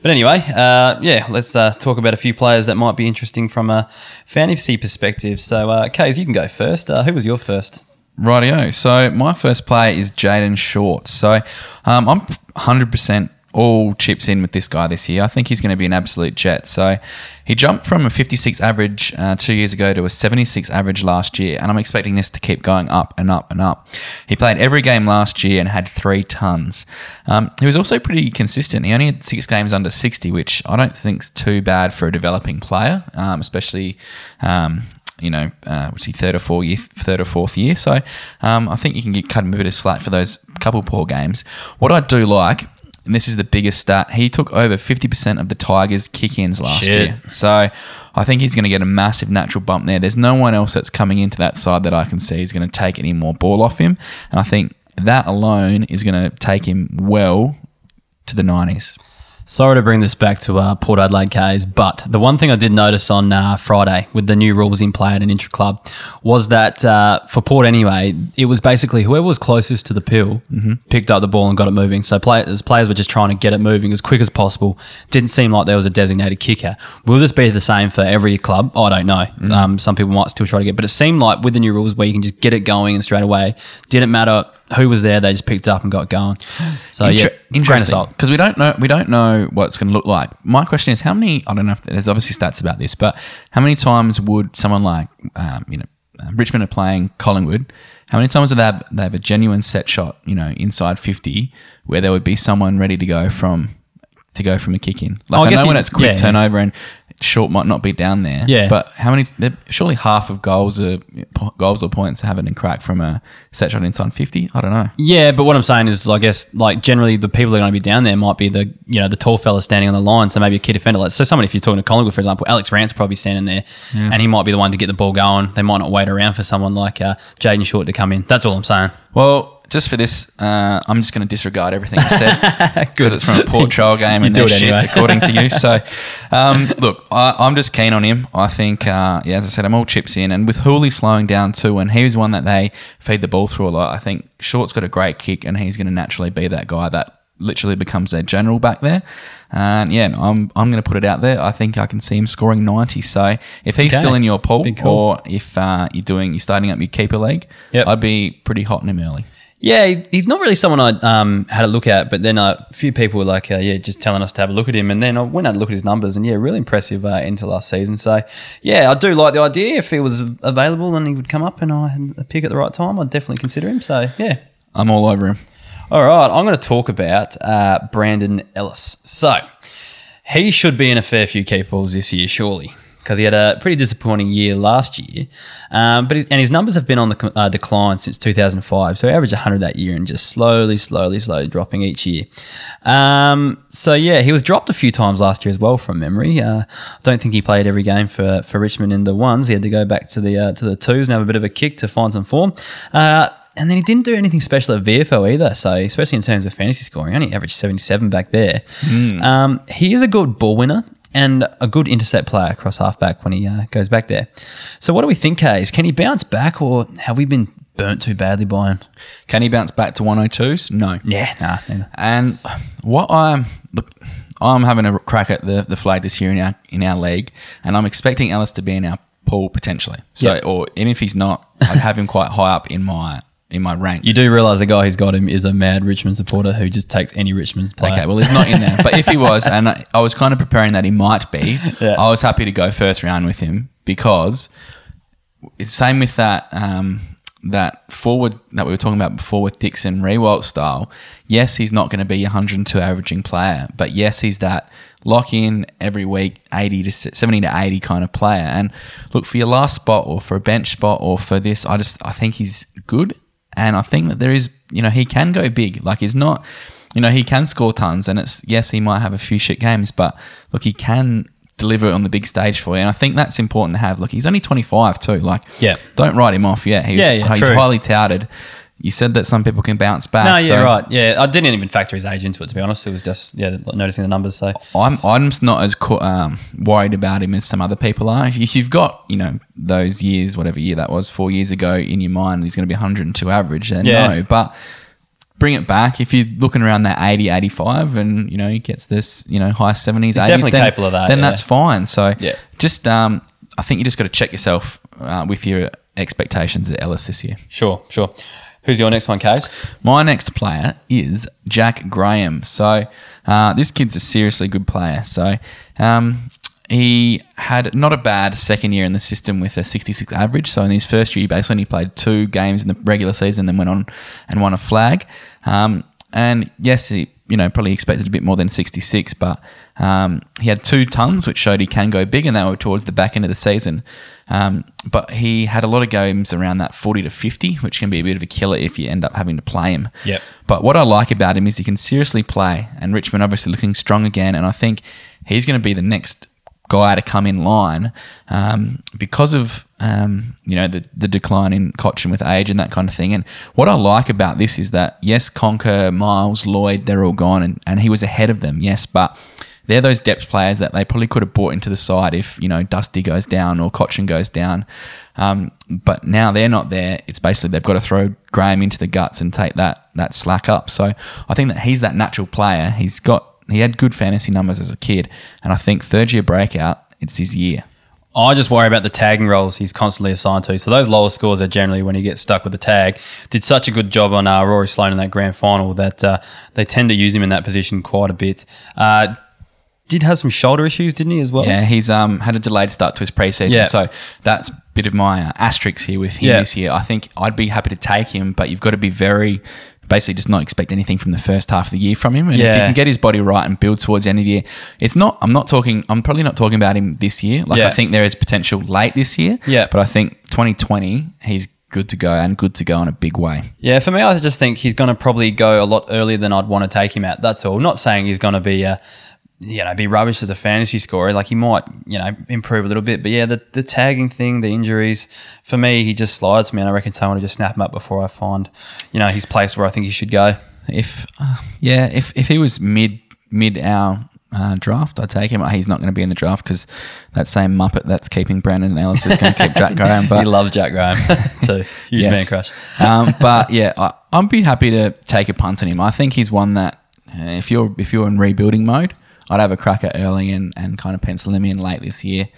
But anyway, uh, yeah, let's uh, talk about a few players that might be interesting from a fantasy perspective. So, uh, Kaes, you can go first. Uh, who was your first? Rightio. So my first player is Jayden Short. So um, I'm 100% all chips in with this guy this year. I think he's going to be an absolute jet. So he jumped from a 56 average uh, two years ago to a 76 average last year, and I'm expecting this to keep going up and up and up. He played every game last year and had three tons. Um, he was also pretty consistent. He only had six games under 60, which I don't think's too bad for a developing player, um, especially. Um, you know, uh, was he third or fourth year, third or fourth year? So um, I think you can get cut him a bit of slack for those couple poor games. What I do like, and this is the biggest stat, he took over fifty percent of the Tigers' kick-ins last Shit. year. So I think he's going to get a massive natural bump there. There's no one else that's coming into that side that I can see is going to take any more ball off him, and I think that alone is going to take him well to the nineties. Sorry to bring this back to uh, Port Adelaide Kaes, but the one thing I did notice on uh, Friday with the new rules in play at an intra club was that uh, for Port anyway, it was basically whoever was closest to the pill picked up the ball and got it moving. So players players were just trying to get it moving as quick as possible. Didn't seem like there was a designated kicker. Will this be the same for every club? I don't know. Um, some people might still try to get, but it seemed like with the new rules where you can just get it going and straight away, didn't matter who was there, they just picked it up and got going. So yeah, Inter- of interesting salt. because we don't know we don't know what it's going to look like. My question is, how many? I don't know if there's obviously stats about this, but how many times would someone like um, you know um, Richmond are playing Collingwood? How many times do they have, they have a genuine set shot, you know, inside fifty, where there would be someone ready to go from to go from a kick in? Like Oh, I I, guess know when it's quick yeah, yeah. turnover and short might not be down there. Yeah. but how many? Surely half of goals are goals or points haven't been cracked from a set shot inside fifty. I don't know. Yeah, but what I'm saying is, I guess, like generally the people that are going to be down there might be the you know the tall fella standing on the line. So maybe a key defender. Like, so someone if you're talking to Collingwood, for example, Alex Rance probably standing there, and he might be the one to get the ball going. They might not wait around for someone like uh, Jayden Short to come in. That's all I'm saying. Well, just for this, uh, I'm just going to disregard everything you said *laughs* because it's from a Port trial game and it shit, anyway. according to you. *laughs* So, um, look, I, I'm just keen on him. I think, uh, yeah, as I said, I'm all chips in. And with Houli slowing down too, and he was one that they feed the ball through a lot, I think Short's got a great kick and he's going to naturally be that guy that literally becomes their general back there. And yeah, I'm I'm going to put it out there. I think I can see him scoring 90. So if he's Okay. still in your pool, call. or if uh, you're doing you're starting up your keeper league, Yep. I'd be pretty hot on him early. Yeah, he- he's not really someone I um, had a look at, but then uh, a few people were like, uh, yeah, just telling us to have a look at him. And then I went out and looked at his numbers, and yeah, really impressive uh, into last season. So, yeah, I do like the idea. If he was available and he would come up and I had a pick at the right time, I'd definitely consider him. So, yeah. I'm all over him. All right, I'm going to talk about uh, Brandon Ellis. So, he should be in a fair few keep balls this year, surely. Because he had a pretty disappointing year last year. Um, but his, and his numbers have been on the uh, decline since 2005. So he averaged 100 that year and just slowly, slowly, slowly dropping each year. Um, so yeah, he was dropped a few times last year as well from memory. Uh, I don't think he played every game for, for Richmond in the ones. He had to go back to the uh, to the twos and have a bit of a kick to find some form. Uh, and then he didn't do anything special at VFL either. So, especially in terms of fantasy scoring, he only averaged 77 back there. Um, he is a good ball winner and a good intercept player across halfback when he uh, goes back there. So, what do we think, Hayes? Can he bounce back or have we been burnt too badly by him? Can he bounce back to 102s? No. Yeah, nah. neither. And what I'm look, I'm having a crack at the, the flag this year in our in our league, and I'm expecting Ellis to be in our pool potentially. So, Yeah. or and if he's not, I'd have him quite high up in my in my ranks. You do realise the guy who's got him is a mad Richmond supporter who just takes any Richmond player. Okay, well, he's not in there. But if he *laughs* was, and I, I was kind of preparing that he might be, Yeah. I was happy to go first round with him because it's same with that um, that forward that we were talking about before with Dixon Riewoldt style. Yes, he's not going to be a 102 averaging player, but yes, he's that lock in every week 80 to 70 to 80 kind of player. And look for your last spot or for a bench spot or for this, I just I think he's good, and I think that there is you know he can go big. Like he's not. You know, he can score tons, and it's yes, he might have a few shit games, but look, he can deliver on the big stage for you. And I think that's important to have. Look, he's only 25 too. Like, Yeah. don't write him off yet. He's, Yeah, yeah, he's true. highly touted. You said that some people can bounce back. No, yeah, so right. Yeah, I didn't even factor his age into it, to be honest. It was just, yeah, noticing the numbers. So, I'm I'm not as co- um, worried about him as some other people are. If you've got you know those years, whatever year that was, four years ago in your mind, he's going to be 102 average. Then Yeah. no, but bring it back if you're looking around that 80, 85, and you know he gets this you know high 70s, 80s. definitely then, capable of that, Then yeah. that's fine. So Yeah. just um, I think you just got to check yourself uh, with your expectations at Ellis this year. sure, sure. Who's your next one, Kaes? My next player is Jack Graham. So uh, this kid's a seriously good player. So um, he had not a bad second year in the system with a 66 average. So in his first year, he basically played two games in the regular season, then went on and won a flag. Um, and yes, he you know probably expected a bit more than 66, but um, he had two tons, which showed he can go big, and they were towards the back end of the season. Um, but he had a lot of games around that 40 to 50, which can be a bit of a killer if you end up having to play him. Yep. But what I like about him is he can seriously play, and Richmond obviously looking strong again, and I think he's going to be the next guy to come in line um, because of um, you know the, the decline in Cotchin with age and that kind of thing. And what I like about this is that yes, Conca, Miles, Lloyd, they're all gone, and, and he was ahead of them, yes, but they're those depth players that they probably could have brought into the side if you know Dusty goes down or Cotchin goes down. Um, but now they're not there. It's basically they've got to throw Graham into the guts and take that that slack up. So I think that he's that natural player. He's got he had good fantasy numbers as a kid, and I think third year breakout, it's his year. I just worry about the tagging roles he's constantly assigned to. So those lower scores are generally when he gets stuck with the tag. Did such a good job on uh, Rory Sloane in that grand final that uh, they tend to use him in that position quite a bit. Uh, did have some shoulder issues, didn't he, as well? Yeah, he's um had a delayed start to his preseason, Yeah. so that's a bit of my uh, asterisk here with him Yeah. this year. I think I'd be happy to take him, but you've got to be very basically just not expect anything from the first half of the year from him. And if he can get his body right and build towards the end of the year, it's not. I'm not talking. I'm probably not talking about him this year. Like Yeah. I think there is potential late this year. Yeah. but I think 2020 he's good to go and good to go in a big way. Yeah, for me, I just think he's going to probably go a lot earlier than I'd want to take him at. That's all. Not saying he's going to be, uh, you know, be rubbish as a fantasy scorer. Like he might, you know, improve a little bit. But yeah, the, the tagging thing, the injuries, for me, he just slides me, and I reckon someone to just snap him up before I find, you know, his place where I think he should go. If uh, yeah, if if he was mid mid our uh, draft, I'd take him. He's not going to be in the draft because that same muppet that's keeping Brandon and Ellis is going to keep Jack *laughs* Graham. But he loves Jack Graham *laughs* too. Huge man Yes. crush. um, but yeah, I, I'd be happy to take a punt on him. I think he's one that uh, if you're if you're in rebuilding mode, I'd have a crack at early and, and kind of pencil him in late this year,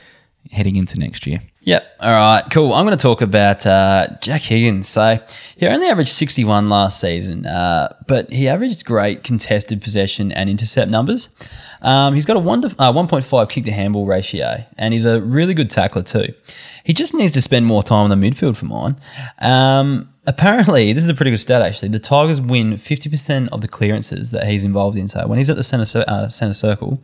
heading into next year. Yep. All right. Cool. I'm going to talk about uh, Jack Higgins. So he only averaged 61 last season, uh, but he averaged great contested possession and intercept numbers. Um, he's got a one to, uh, 1.5 kick to handball ratio, and he's a really good tackler too. He just needs to spend more time in the midfield for mine. Um, apparently, this is a pretty good stat actually. The Tigers win 50% of the clearances that he's involved in. So when he's at the center uh, center circle,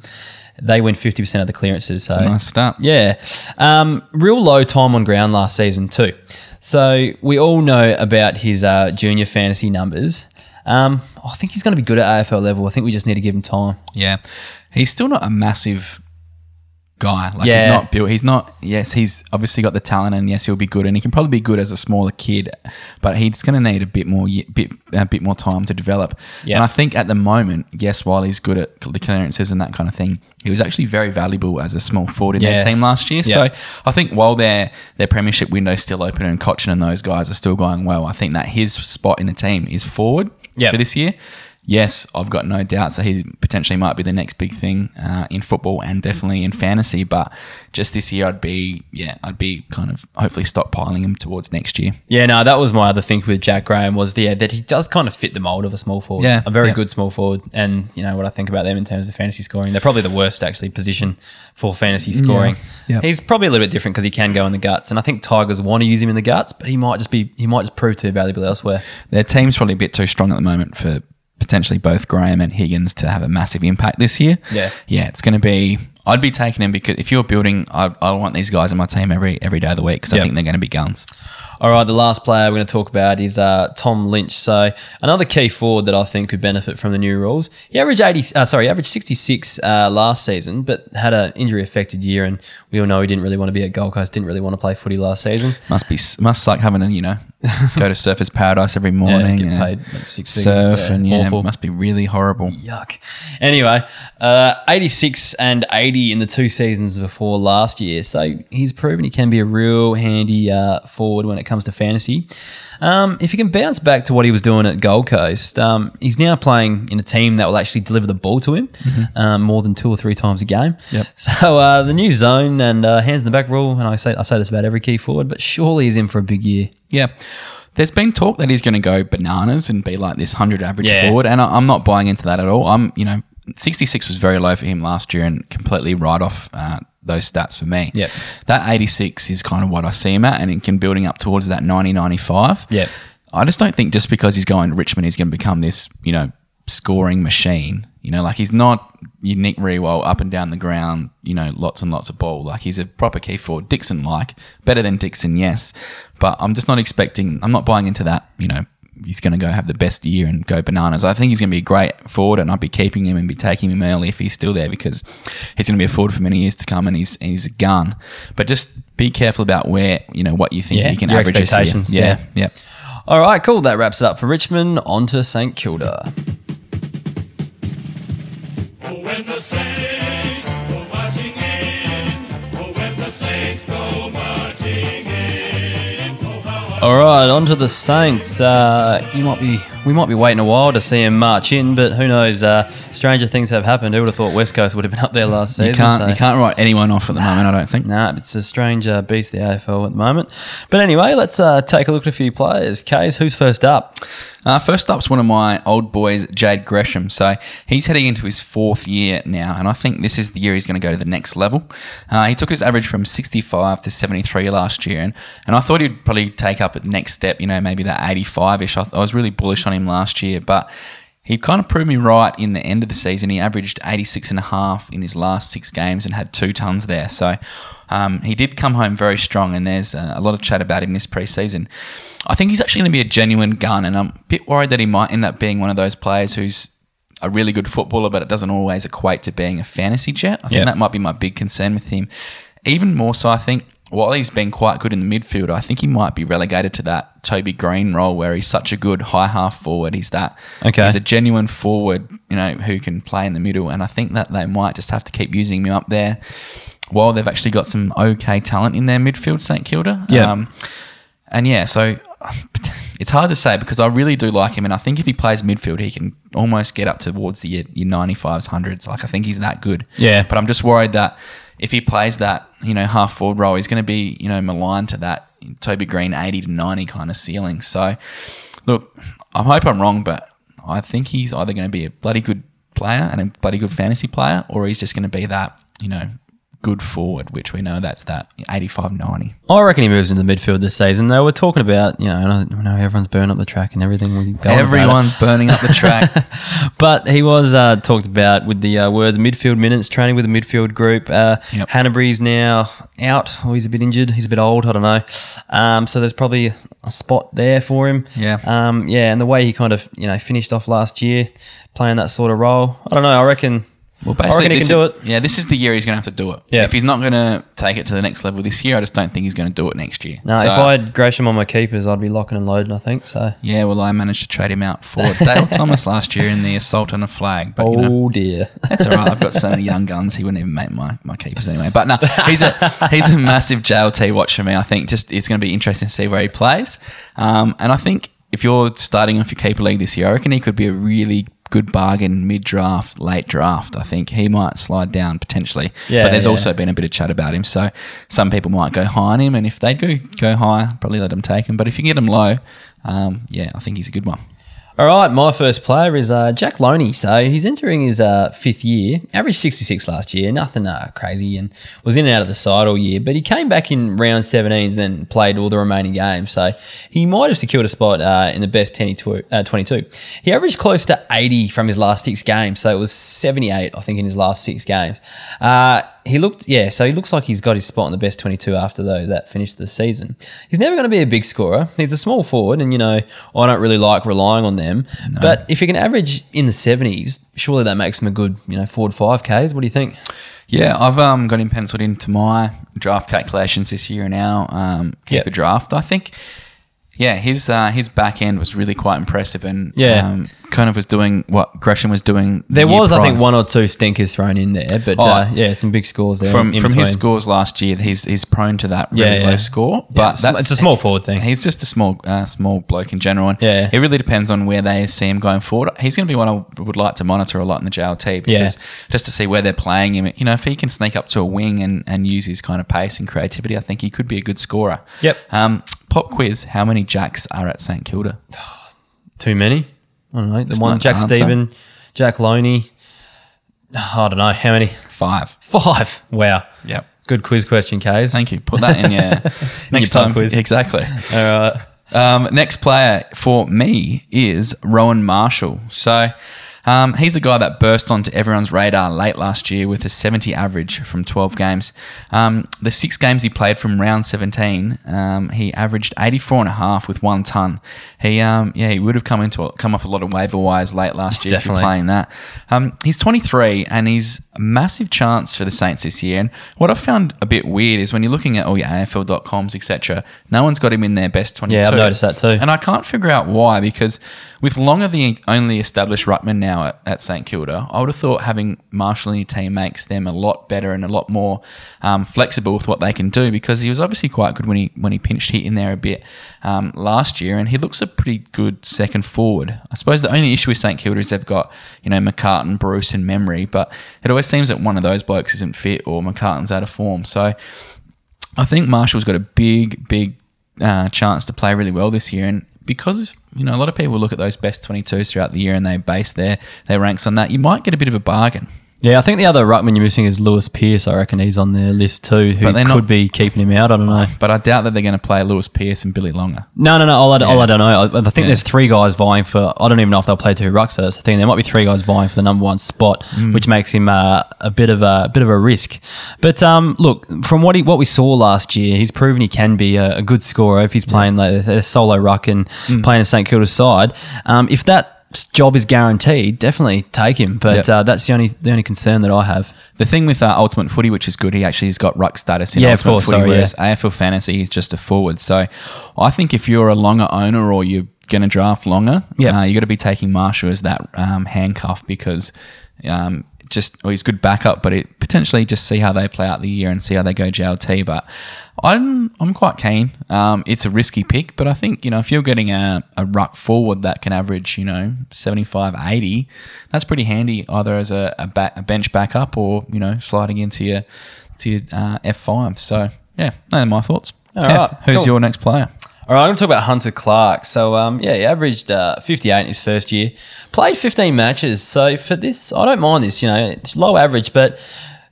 they win 50% of the clearances. So It's a nice start. Yeah. Um, real low time on ground last season, too. So we all know about his uh, junior fantasy numbers. Um, I think he's going to be good at AFL level. I think we just need to give him time. Yeah, he's still not a massive guy. Like he's not built. He's not. Yes, he's obviously got the talent, and yes, he'll be good, and he can probably be good as a smaller kid, but he's going to need a bit more, bit a bit more time to develop. Yeah. And I think at the moment, yes, while he's good at the clearances and that kind of thing, he was actually very valuable as a small forward in Yeah. their team last year. Yeah. So I think while their their premiership window's still open and Cotchin and those guys are still going well, I think that his spot in the team is forward Yep. for this year. Yes, I've got no doubts that he potentially might be the next big thing uh, in football and definitely in fantasy. But just this year, I'd be yeah, I'd be kind of hopefully stockpiling him towards next year. Yeah, no, that was my other thing with Jack Graham was the, yeah, that he does kind of fit the mold of a small forward. Yeah, a very yeah. good small forward. And you know what I think about them in terms of fantasy scoring, they're probably the worst actually position for fantasy scoring. Yeah. He's probably a little bit different because he can go in the guts, and I think Tigers want to use him in the guts, but he might just be he might just prove too valuable elsewhere. Their team's probably a bit too strong at the moment for potentially both Graham and Higgins to have a massive impact this year. Yeah. yeah, it's going to be. I'd be taking him because if you're building, I, I want these guys in my team every every day of the week because I Yep. think they're going to be guns. All right, the last player we're going to talk about is uh, Tom Lynch. So another key forward that I think could benefit from the new rules. He averaged eighty, uh, sorry, averaged sixty six uh, last season, but had an injury affected year, and we all know he didn't really want to be at Gold Coast, didn't really want to play footy last season. Must be must suck having to you know *laughs* go to Surfers Paradise every morning get and paid, like, six surf. Yeah, and yeah, awful. must be really horrible. Yuck. Anyway, uh, 86 and 80 in the two seasons before last year. So he's proven he can be a real handy uh, forward when it comes to fantasy. Um, if he can bounce back to what he was doing at Gold Coast, um, he's now playing in a team that will actually deliver the ball to him um, more than two or three times a game. Yep. *laughs* So uh, the new zone and uh, hands in the back rule, and I say I say this about every key forward, but surely he's in for a big year. Yeah. There's been talk that he's going to go bananas and be like this 100 average Yeah. forward, and I, I'm not buying into that at all. I'm, you know, 66 was very low for him last year and completely right off uh, those stats for me. That 86 is kind of what I see him at, and it can building up towards that 90, 95. Yep. I just don't think just because he's going to Richmond, he's going to become this, you know, scoring machine. You know, like he's not Nick Riewoldt up and down the ground, you know, lots and lots of ball. Like he's a proper key forward. Dixon like, better than Dixon, yes. But I'm just not expecting, I'm not buying into that, you know, he's going to go have the best year and go bananas. I think he's going to be a great forward and I'd be keeping him and be taking him early if he's still there because he's going to be a forward for many years to come and he's, he's a gun. But just be careful about where, you know, what you think Yeah, you can your average this year. expectations, Yeah, yeah. All right, cool. That wraps it up for Richmond. On to St Kilda. All right, on to the Saints. Uh, you might be, we might be waiting a while to see him march in, but who knows? Uh, stranger things have happened. Who would have thought West Coast would have been up there last season? You can't, so- you can't write anyone off at the moment, I don't think. Nah, it's a strange uh, beast, the AFL at the moment. But anyway, let's uh, take a look at a few players. Kaes, who's first up? Uh, first up's one of my old boys, Jade Gresham. So he's heading into his fourth year now, and I think this is the year he's going to go to the next level. Uh, he took his average from 65 to 73 last year, and, and I thought he'd probably take up a next step, you know, maybe that 85 ish. I, I was really bullish on him last year, but he kind of proved me right in the end of the season. He averaged 86 and a half in his last six games and had two tons there. So um, he did come home very strong, and there's uh, a lot of chat about him this preseason. I think he's actually going to be a genuine gun, and I'm a bit worried that he might end up being one of those players who's a really good footballer, but it doesn't always equate to being a fantasy jet. I think Yep. that might be my big concern with him. Even more so, I think while he's been quite good in the midfield, I think he might be relegated to that Toby Greene role where he's such a good high half forward. He's that Okay. he's a genuine forward, you know, who can play in the middle. And I think that they might just have to keep using him up there while they've actually got some okay talent in their midfield, St Kilda. Yeah. Um, and yeah, so *laughs* it's hard to say because I really do like him, and I think if he plays midfield, he can almost get up towards the your, your 95s, hundreds. Like I think he's that good. Yeah. But I'm just worried that if he plays that, you know, half forward role, he's going to be, you know, maligned to that Toby Greene 80 to 90 kind of ceiling. So, look, I hope I'm wrong, but I think he's either going to be a bloody good player and a bloody good fantasy player, or he's just going to be that, you know, good forward, which we know that's that 85 90. I reckon he moves into the midfield this season. They were talking about, you know, I know- I know everyone's burning up the track and everything. We go on about it. Everyone's burning up the track. *laughs* But he was uh, talked about with the uh, words midfield minutes, training with the midfield group. Uh, Yep. Hanbury's now out, or he's a bit injured. He's a bit old. I don't know. Um, so there's probably a spot there for him. Yeah. Um, yeah, and the way he kind of you know finished off last year, playing that sort of role. I don't know. I reckon. Well, I reckon he can do is- it. Yeah, this is the year he's going to have to do it. Yeah. If he's not going to take it to the next level this year, I just don't think he's going to do it next year. No, So, if I had Gresham on my keepers, I'd be locking and loading. I think so. yeah, well, I managed to trade him out for Dale *laughs* Thomas last year in the assault on a flag. But you know, Oh dear. That's all right. I've got so many young *laughs* guns. He wouldn't even make my, my keepers anyway. But no, he's a he's a massive JLT watch for me. I think just it's going to be interesting to see where he plays. Um, and I think if you're starting off your keeper league this year, I reckon he could be a really good bargain mid draft, late draft. I think he might slide down potentially. Yeah, but there's yeah. also been a bit of chat about him. So some people might go high on him, and if they go go high, probably let him take him. But if you can get him low, um, yeah, I think he's a good one. All right, my first player is uh, Jack Lonie. So he's entering his uh, fifth year, averaged 66 last year, nothing uh, crazy, and was in and out of the side all year. But he came back in round 17s and played all the remaining games. So he might have secured a spot uh, in the best 10 to- uh, 22. He averaged close to 80 from his last six games. So it was 78, I think, in his last six games. He looked, yeah, so he looks like he's got his spot in the best 22 after though that finished the season. He's never going to be a big scorer. He's a small forward, and you know I don't really like relying on them. But if he can average in the 70s, surely that makes him a good, you know, forward five Ks. What do you think? Yeah, I've um, got him penciled into my draft calculations this year in our um, keeper Yep. draft. I think, yeah, his uh, his back end was really quite impressive and Yeah. um, kind of was doing what Gresham was doing. the There was, I think, one or two stinkers thrown in there, but Oh. uh, yeah, some big scores there from from his scores last year. He's he's prone to that really Yeah, low score, but it's- that's it's a small forward thing. He's just a small uh, small bloke in general, and Yeah. it really depends on where they see him going forward. He's going to be one I would like to monitor a lot in the JLT because just to see where they're playing him. You know, if he can sneak up to a wing and, and use his kind of pace and creativity, I think he could be a good scorer. Yep. Um, pop quiz: How many jacks are at St Kilda? *sighs* Too many? I don't know. The one not Jack the answer. Stephen, Jack Lonie. *sighs* I don't know how many. Five. Five. *laughs* Wow. Yep. Good quiz question, Kaes. Thank you. Put that in your *laughs* next time. quiz. *laughs* Exactly. All right. Um, next player for me is Rowan Marshall. So um, he's a guy that burst onto everyone's radar late last year with a 70 average from 12 games. Um, the six games he played from round 17, um, he averaged 84 and a half with one ton. He, um, yeah, he would have come into come off a lot of waiver wires late last year if Definitely. you're playing that. Um, he's 23 and he's a massive chance for the Saints this year. And what I found a bit weird is when you're looking at all your AFL.coms, etc., no one's got him in their best 22. Yeah, I've noticed that too. And I can't figure out why because with Longer the only established ruckman now at, at St Kilda, I would have thought having Marshall in your team makes them a lot better and a lot more um, flexible with what they can do because he was obviously quite good when he when he pinched hit in there a bit um, last year and he looks a pretty good second forward. I suppose the only issue with St Kilda is they've got you know McCartin, Bruce, and Membrey, but it always seems that one of those blokes isn't fit or McCartin's out of form. So I think Marshall's got a big, big uh, chance to play really well this year, and because you know a lot of people look at those best 22s throughout the year and they base their their ranks on that, you might get a bit of a bargain. Yeah, I think the other ruckman you're missing is Lewis Pierce. I reckon he's on their list too, who But could not- be keeping him out. I don't know. But I doubt that they're going to play Lewis Pierce and Billy Longer. No, no, no. All I, all I don't know. I, I think Yeah. there's three guys vying for. I don't even know if they'll play two rucks. So that's the thing. There might be three guys vying for the number one spot, Mm. which makes him uh, a bit of a, bit of a risk. But um, look, from what he what we saw last year, he's proven he can be a, a good scorer if he's playing like a solo ruck and Mm. playing a St Kilda side. Um, if that job is guaranteed, definitely take him. But Yep. uh, that's the only the only concern that I have. The thing with uh, Ultimate Footy, which is good, he actually has got ruck status in Yeah, of course, Footy, sorry, whereas AFL Fantasy is just a forward. So I think if you're a Longer owner or you're going to draft Longer, Yeah. uh, you got to be taking Marshall as that um, handcuff because um, just well, he's good backup, but it potentially just see how they play out the year and see how they go JLT. But I'm I'm quite keen. Um, it's a risky pick, but I think you know if you're getting a, a ruck forward that can average you know 75, 80, that's pretty handy either as a, a, back, a bench backup or you know sliding into your to your uh, F5. So yeah, those are my thoughts. All F, right, who's cool. your next player? All right, I'm going to talk about Hunter Clark. So, um, yeah, he averaged uh, 58 in his first year, played 15 matches. So, for this, I don't mind this, you know, it's low average, but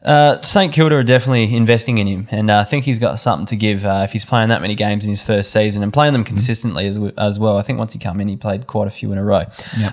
Uh, St Kilda are definitely investing in him, and uh, I think he's got something to give uh, if he's playing that many games in his first season and playing them consistently as, as well. I think once he come in, he played quite a few in a row.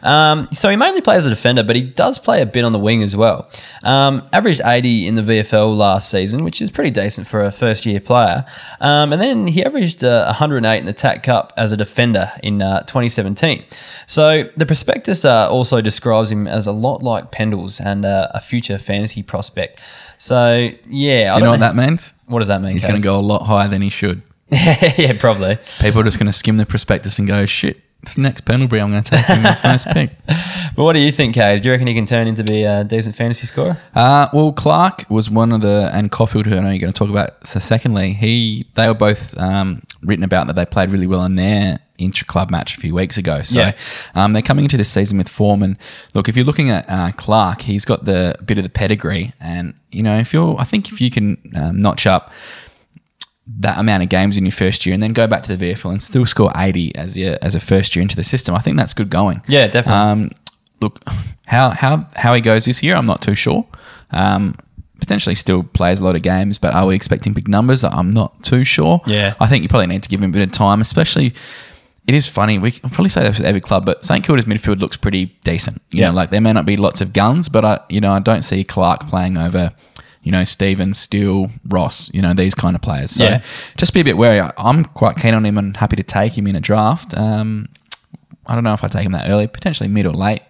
Um, so he mainly plays as a defender, but he does play a bit on the wing as well. Um, averaged 80 in the VFL last season, which is pretty decent for a first year player. Um, and then he averaged uh, 108 in the TAC Cup as a defender in uh, 2017. So the prospectus uh, also describes him as a lot like Pendles and uh, a future fantasy prospect. So yeah, Do you know what that means? What does that mean? He's going to go a lot higher than he should. *laughs* yeah, probably. People are just going to skim the prospectus and go, shit, it's next Pendlebury. I'm going to take him in first pick. *laughs* But what do you think, Kaes? Do you reckon he can turn into be a decent fantasy scorer? Uh, well, Clark was one of the, and Coffield, who I know you're going to talk about. So, secondly, he they were both um, written about that they played really well in their intra club match a few weeks ago. So, Yeah. um, they're coming into this season with form. And look, if you're looking at uh, Clark, he's got the bit of the pedigree. And, you know, if you're, I think if you can um, notch up that amount of games in your first year and then go back to the VFL and still score 80 as your, as a first year into the system, I think that's good going. Yeah, definitely. Um, look, *laughs* how how how he goes this year, I'm not too sure. Um, potentially still plays a lot of games, but are we expecting big numbers? I'm not too sure. Yeah. I think you probably need to give him a bit of time, especially. It is funny. We I'll probably say that with every club, but St Kilda's midfield looks pretty decent. You Yeah. know, like there may not be lots of guns, but I, you know, I don't see Clark playing over, you know, Stevens, Steele, Ross, you know, these kind of players. So Yeah. just be a bit wary. I- I'm quite keen on him and happy to take him in a draft. Um, I don't know if I take him that early, potentially mid or late,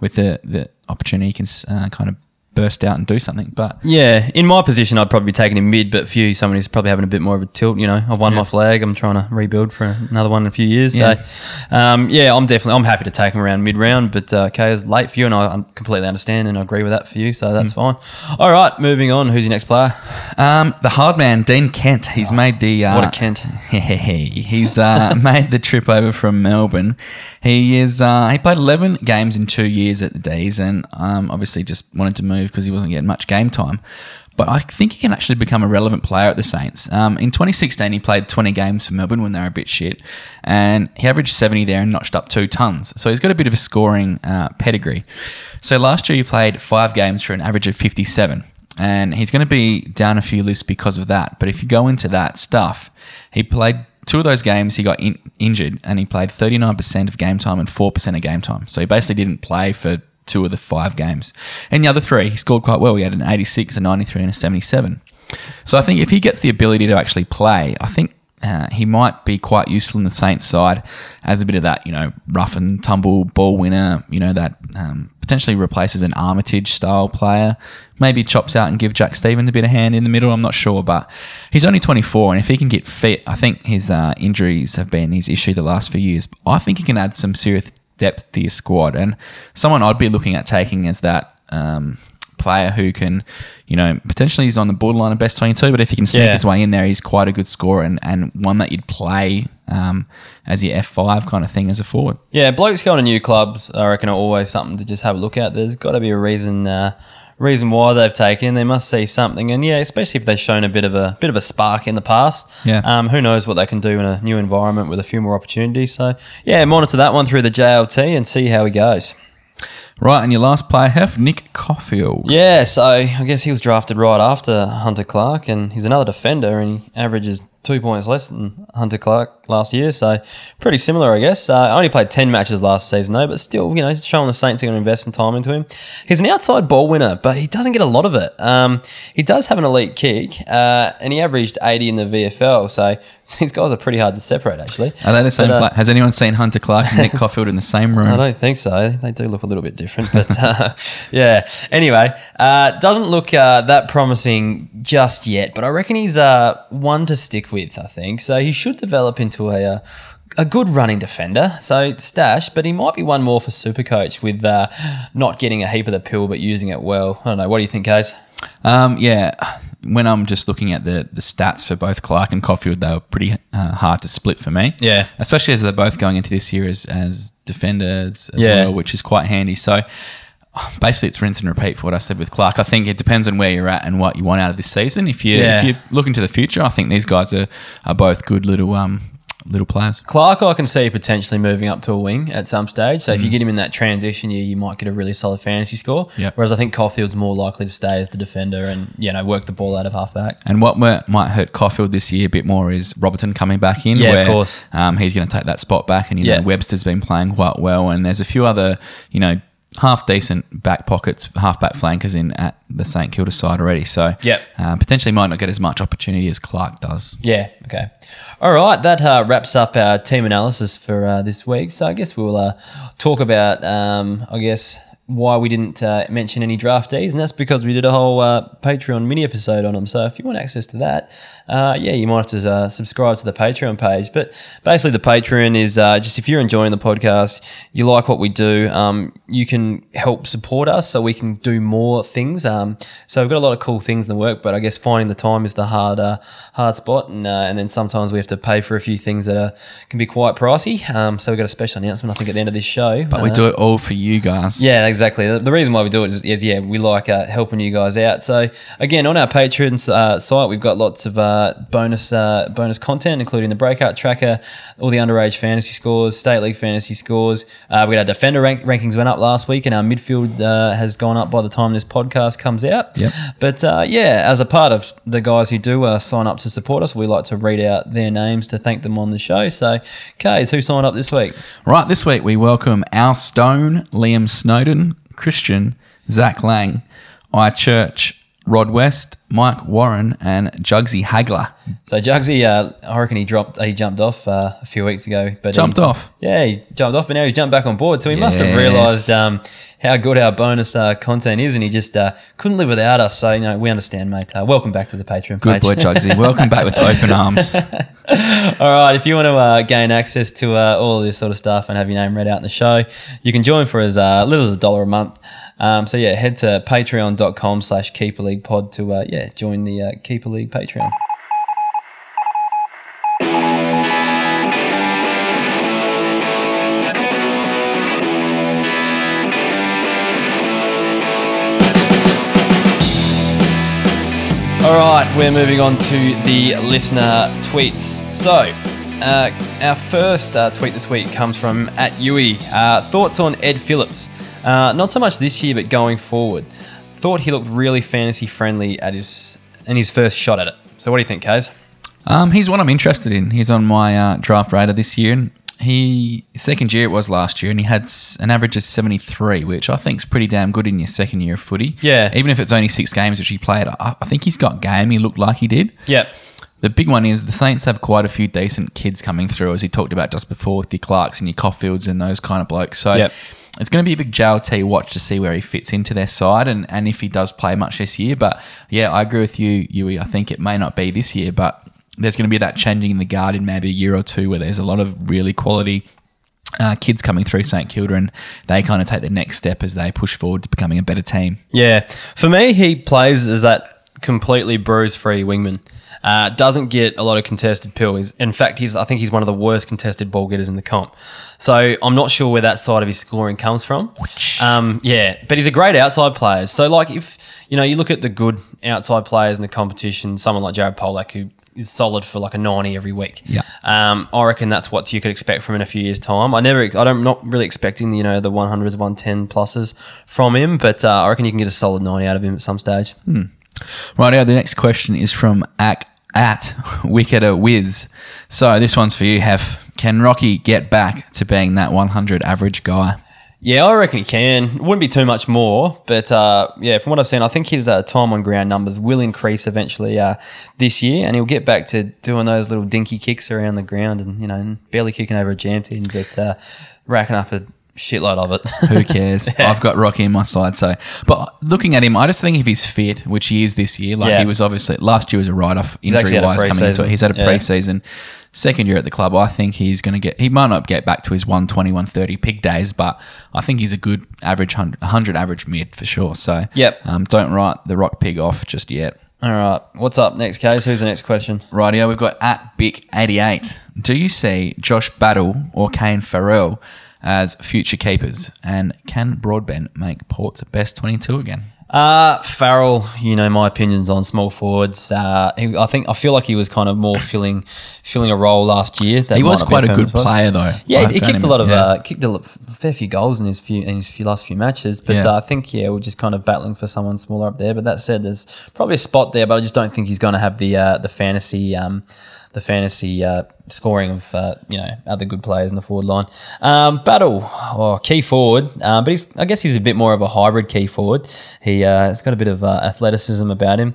with the the opportunity he can uh, kind of burst out and do something. But Yeah, in my position, I'd probably be taking him mid, but for you, someone who's probably having a bit more of a tilt. You know, I've won Yeah. my flag. I'm trying to rebuild for another one in a few years. Yeah. So, um, yeah, I'm definitely I'm happy to take him around mid round, but uh, K is late for you, and I I completely understand and I agree with that for you. So that's Mm. fine. All right, moving on. Who's your next player? um, the hard man, Dean Kent, he's made the uh, What a Kent. *laughs* he's uh, *laughs* made the trip over from Melbourne. He is uh, he played 11 games in two years at the D's, and um, obviously just wanted to move because he wasn't getting much game time. But I think he can actually become a relevant player at the Saints. Um, in 2016, he played 20 games for Melbourne when they were a bit shit, and he averaged 70 there and notched up two tons. So he's got a bit of a scoring uh, pedigree. So last year he played five games for an average of 57 and he's going to be down a few lists because of that. But if you go into that stuff, he played two of those games. He got in, injured, and he played thirty nine percent of game time and four percent of game time. So he basically didn't play for two of the five games. And the other three, he scored quite well. He had an eighty six, a ninety three, and a seventy seven. So I think if he gets the ability to actually play, I think. Uh, he might be quite useful in the Saints side as a bit of that, you know, rough and tumble ball winner, you know, that um, potentially replaces an Armitage style player. Maybe chops out and give Jack Stevens a bit of hand in the middle. I'm not sure, but he's only 24, and if he can get fit, I think his uh, injuries have been his issue the last few years. I think he can add some serious depth to your squad, and someone I'd be looking at taking is that. Um, player who can, you know, potentially he's on the borderline of best 22, but if he can sneak Yeah. his way in there, he's quite a good scorer and, and one that you'd play um, as your F5 kind of thing as a forward. Yeah, blokes going to new clubs, I reckon, are always something to just have a look at. There's got to be a reason. Uh, Reason why they've taken, they must see something, and yeah, especially if they've shown a bit of a bit of a spark in the past. Yeah. um, who knows what they can do in a new environment with a few more opportunities. So yeah, monitor that one through the JLT and see how he goes. Right, and your last player, Heff, Nick Coffield. Yeah, so I guess he was drafted right after Hunter Clark, and he's another defender, and he averages two points less than Hunter Clark last year, so pretty similar, I guess. Uh, only played 10 matches last season, though, but still, you know, showing the Saints are going to invest some time into him. He's an outside ball winner, but he doesn't get a lot of it. Um, he does have an elite kick, uh, and he averaged 80 in the VFL, so *laughs* these guys are pretty hard to separate, actually. Are they the same But, uh? Has anyone seen Hunter Clark and Nick *laughs* Coffield in the same room? I don't think so. They do look a little bit different, but uh, *laughs* yeah. Anyway, uh, doesn't look uh, that promising just yet, but I reckon he's uh, one to stick with. I think so. He should develop into a. Uh, a good running defender, so stash, but he might be one more for Supercoach with uh, not getting a heap of the pill but using it well. I don't know. What do you think, Kaes? Um, yeah, when I'm just looking at the, the stats for both Clark and Coffield, they were pretty uh, hard to split for me. Yeah. Especially as they're both going into this year as, as defenders as Yeah. well, which is quite handy. So basically, it's rinse and repeat for what I said with Clark. I think it depends on where you're at and what you want out of this season. If you Yeah. if you're looking to the future, I think these guys are, are both good little um, little players. Clark, I can see potentially moving up to a wing at some stage. So if Mm. you get him in that transition year, you might get a really solid fantasy score. Yep. Whereas I think Coffield's more likely to stay as the defender and you know work the ball out of halfback. And what might hurt Caulfield this year a bit more is Roberton coming back in. Yeah, of course. Um, he's going to take that spot back, and you Yeah. know Webster's been playing quite well, and there's a few other you know half decent back pockets, half back flankers in at the St Kilda side already. So Yep. um, potentially might not get as much opportunity as Clark does. Yeah. Okay. All right. That uh, wraps up our team analysis for uh, this week. So I guess we'll uh, talk about, um, I guess, why we didn't uh, mention any draftees, and that's because we did a whole uh, Patreon mini episode on them. So if you want access to that, uh, yeah, you might have to uh, subscribe to the Patreon page. But basically, the Patreon is uh, just if you're enjoying the podcast, you like what we do, um, you can help support us so we can do more things. Um, so we've got a lot of cool things in the work, but I guess finding the time is the hard uh, hard spot, and uh, and then sometimes we have to pay for a few things that are, can be quite pricey. Um, so we've got a special announcement I think at the end of this show. But we do it all for you guys. yeah, exactly. The, the reason why we do it is, is yeah, we like uh, helping you guys out. So again, on our Patreon uh, site, we've got lots of uh, bonus uh, bonus content, including the breakout tracker, all the underage fantasy scores, state league fantasy scores. Uh, we got our defender rank- rankings went up last week, and our midfield uh, has gone up by the time this podcast comes out. Yep. But uh, yeah, as a part of the guys who do uh, sign up to support us, we like to read out their names to thank them on the show. So, Kaes, who signed up this week? Right, this week we welcome our Stone, Liam Snowden, Christian, Zach Lang, I Church, Rod West, Mike Warren, and Jugsy Hagler. So Jugsy, uh, I reckon he dropped, he jumped off uh, a few weeks ago. But Jumped off? Yeah, he jumped off, but now he's jumped back on board. So he must have realised um, how good our bonus uh, content is, and he just uh, couldn't live without us. So you know, we understand, mate. Uh, welcome back to the Patreon Good page. boy, Jugsy. *laughs* Welcome back with open arms. *laughs* All right, if you want to uh, gain access to uh, all this sort of stuff and have your name read out in the show, you can join for as uh, little as a dollar a month. Um, so yeah, head to patreon.com slash keeper league pod to uh, yeah join the uh, keeper league Patreon. All right, we're moving on to the listener tweets. So, uh, our first uh, tweet this week comes from at Yui. Uh, thoughts on Ed Phillips? Uh, not so much this year, but going forward. Thought he looked really fantasy friendly at his in his first shot at it. So, what do you think, Kaes? Um, he's one I'm interested in. He's on my uh, draft radar this year. And he second year it was last year, and he had an average of 73, which I think is pretty damn good in your second year of footy. Yeah. Even if it's only six games which he played, I, I think he's got game. He looked like he did. Yep. The big one is the Saints have quite a few decent kids coming through, as he talked about just before, with your Clarks and your Coffields and those kind of blokes. So Yep. it's going to be a big JLT watch to see where he fits into their side and, and if he does play much this year. But yeah, I agree with you, Yui. I think it may not be this year, but there's going to be that changing in the guard in maybe a year or two where there's a lot of really quality uh, kids coming through St Kilda and they kind of take the next step as they push forward to becoming a better team. Yeah. For me, he plays as that completely bruise free wingman. Uh, doesn't get a lot of contested pill. He's, in fact, he's I think he's one of the worst contested ball getters in the comp. So I'm not sure where that side of his scoring comes from. Um, yeah, but he's a great outside player. So like if you know you look at the good outside players in the competition, someone like Jared Polec who is solid for like a 90 every week. Yeah. Um, I reckon that's what you could expect from him in a few years' time. I never, I don't, not really expecting you know the 100s, 110 pluses from him, but uh, I reckon you can get a solid 90 out of him at some stage. Right now, the next question is from Ak at *laughs* Wicketer Wiz. So this one's for you, Heff. Can Rocky get back to being that 100 average guy? Yeah, I reckon he can. It wouldn't be too much more, but uh, yeah, from what I've seen, I think his uh, time on ground numbers will increase eventually uh, this year, and he'll get back to doing those little dinky kicks around the ground, and you know, barely kicking over a jam tin, but uh, racking up a shitload of it. *laughs* Who cares? I've got Rocky in my side. So, but looking at him, I just think if he's fit, which he is this year, like Yeah. he was obviously last year was a write off injury wise coming into it. He's had a Yeah. pre-season. Second year at the club, I think he's going to get. He might not get back to his 120, 130 pig days, but I think he's a good average 100, 100 average mid for sure. So, Yep. um, don't write the rock pig off just yet. All right, what's up next, Kaes? Who's the next question? Rightio, we've got at Bick88. Do you see Josh Battle or Kane Farrell as future keepers? And can Broadbent make Port's best 22 again? Uh, Farrell, you know my opinions on small forwards. Uh, he, I think I feel like he was kind of more filling filling a role last year. that He was quite a good player, though. Yeah, he found kicked a lot of yeah. uh, kicked a fair few goals in his few in his few last few matches. But Yeah. uh, I think yeah, we're just kind of battling for someone smaller up there. But that said, there's probably a spot there, but I just don't think he's going to have the uh, the fantasy um, the fantasy uh, scoring of uh, you know other good players in the forward line. Um, Battle, or key forward, uh, but he's I guess he's a bit more of a hybrid key forward. He uh, has got a bit of uh, athleticism about him.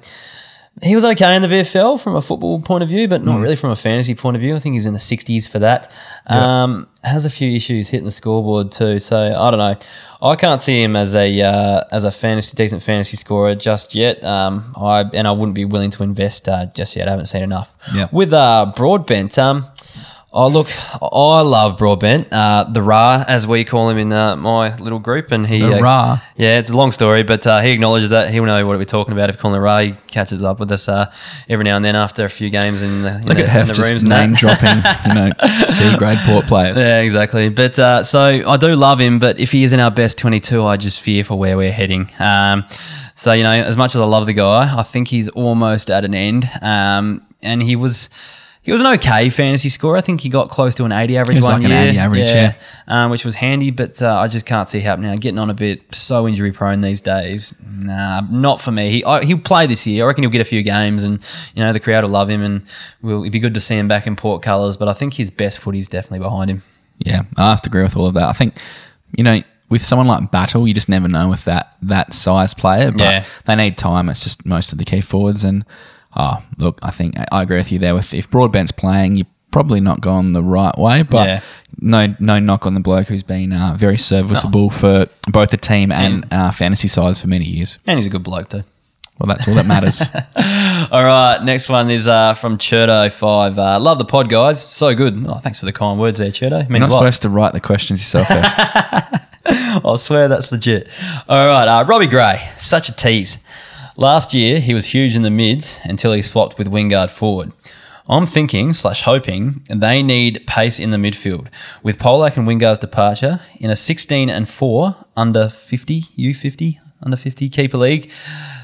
He was okay in the VFL from a football point of view, but not really from a fantasy point of view. I think he's in the 60s for that. Um, has a few issues hitting the scoreboard too, so I don't know. I can't see him as a uh, as a fantasy decent fantasy scorer just yet. Um, I and I wouldn't be willing to invest uh, just yet. I haven't seen enough. Yeah. With uh, Broadbent, um, Oh look, I love Broadbent, uh, the Ra as we call him in uh, my little group, and he The uh, Ra? Yeah, it's a long story, but uh, he acknowledges that he'll know what we're talking about if we call him the Ra. He catches up with us uh, every now and then after a few games in the, in Look the, at in the just rooms. name dropping, *laughs* you know, C grade port players. Yeah, exactly. But uh, so I do love him, but if he isn't our best 22, I just fear for where we're heading. Um, so, you know, as much as I love the guy, I think he's almost at an end. Um, and he was. He was an okay fantasy scorer. I think he got close to an 80 average He was one like an 80 average, yeah. Um, which was handy, but uh, I just can't see it happening. Getting on a bit so injury prone these days. Nah, not for me. He, I, he'll play this year. I reckon he'll get a few games, and you know the crowd will love him, and we'll, it'd be good to see him back in port colours. But I think his best footy footy's definitely behind him. Yeah, I have to agree with all of that. I think, you know, with someone like Battle, you just never know with that that size player. But Yeah. they need time. It's just most of the key forwards. And oh, look, I think I agree with you there. With if Broadbent's playing, you're probably not going the right way. But Yeah. no, no knock on the bloke who's been uh, very serviceable for both the team and uh, fantasy sides for many years. And he's a good bloke too. Well, that's all that matters. *laughs* All right, next one is uh, from Cherto5. Uh, love the pod, guys. So good. Oh, thanks for the kind words there, Cherto. You're not supposed to write the questions yourself. *laughs* I swear that's legit. All right, uh, Robbie Gray, such a tease. Last year, he was huge in the mids until he swapped with Wingard forward. I'm thinking slash hoping they need pace in the midfield with Polec and Wingard's departure in a 16 and 4 under 50 U50 under 50 keeper league.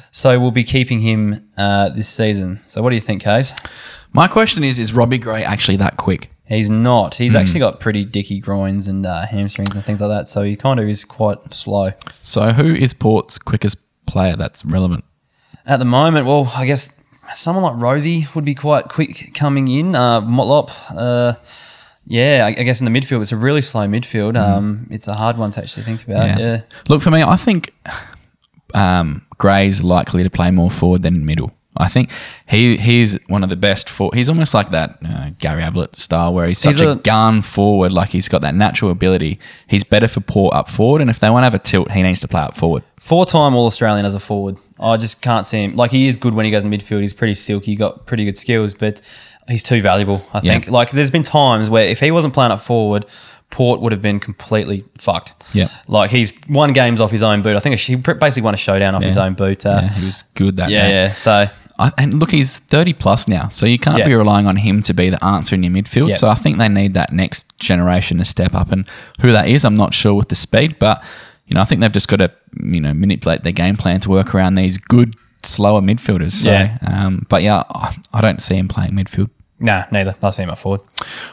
So we'll be keeping him uh, this season. So what do you think, Kaes? My question is: Is Robbie Gray actually that quick? He's not. He's actually got pretty dicky groins and uh, hamstrings and things like that. So he kind of is quite slow. So, who is Port's quickest player that's relevant? At the moment, well, I guess someone like Rozee would be quite quick coming in. Uh, Motlop, uh, yeah, I, I guess in the midfield, it's a really slow midfield. Um, it's a hard one to actually think about. Yeah. Look, for me, I think um, Gray's likely to play more forward than middle. I think he he's one of the best for. He's almost like that uh, Gary Ablett style, where he's such He's a, a- gun forward. Like he's got that natural ability. He's better for Port up forward, and if they want to have a tilt, he needs to play up forward. Four-time All-Australian as a forward. I just can't see him. Like he is good when he goes in midfield. He's pretty silky, got pretty good skills, but he's too valuable. I Yeah. think. Like there's been times where if he wasn't playing up forward. Port would have been completely fucked. Yeah. like he's won games off his own boot. I think he basically won a showdown off his own boot. Uh, yeah, he was good that yeah, game. yeah. So I, and look, he's 30 plus now, so you can't Yeah. be relying on him to be the answer in your midfield. Yeah. So I think they need that next generation to step up, and who that is, I'm not sure with the speed, but you know, I think they've just got to you know manipulate their game plan to work around these good slower midfielders. So, Yeah. um, but yeah, I I don't see him playing midfield. Nah, neither. I see him at forward.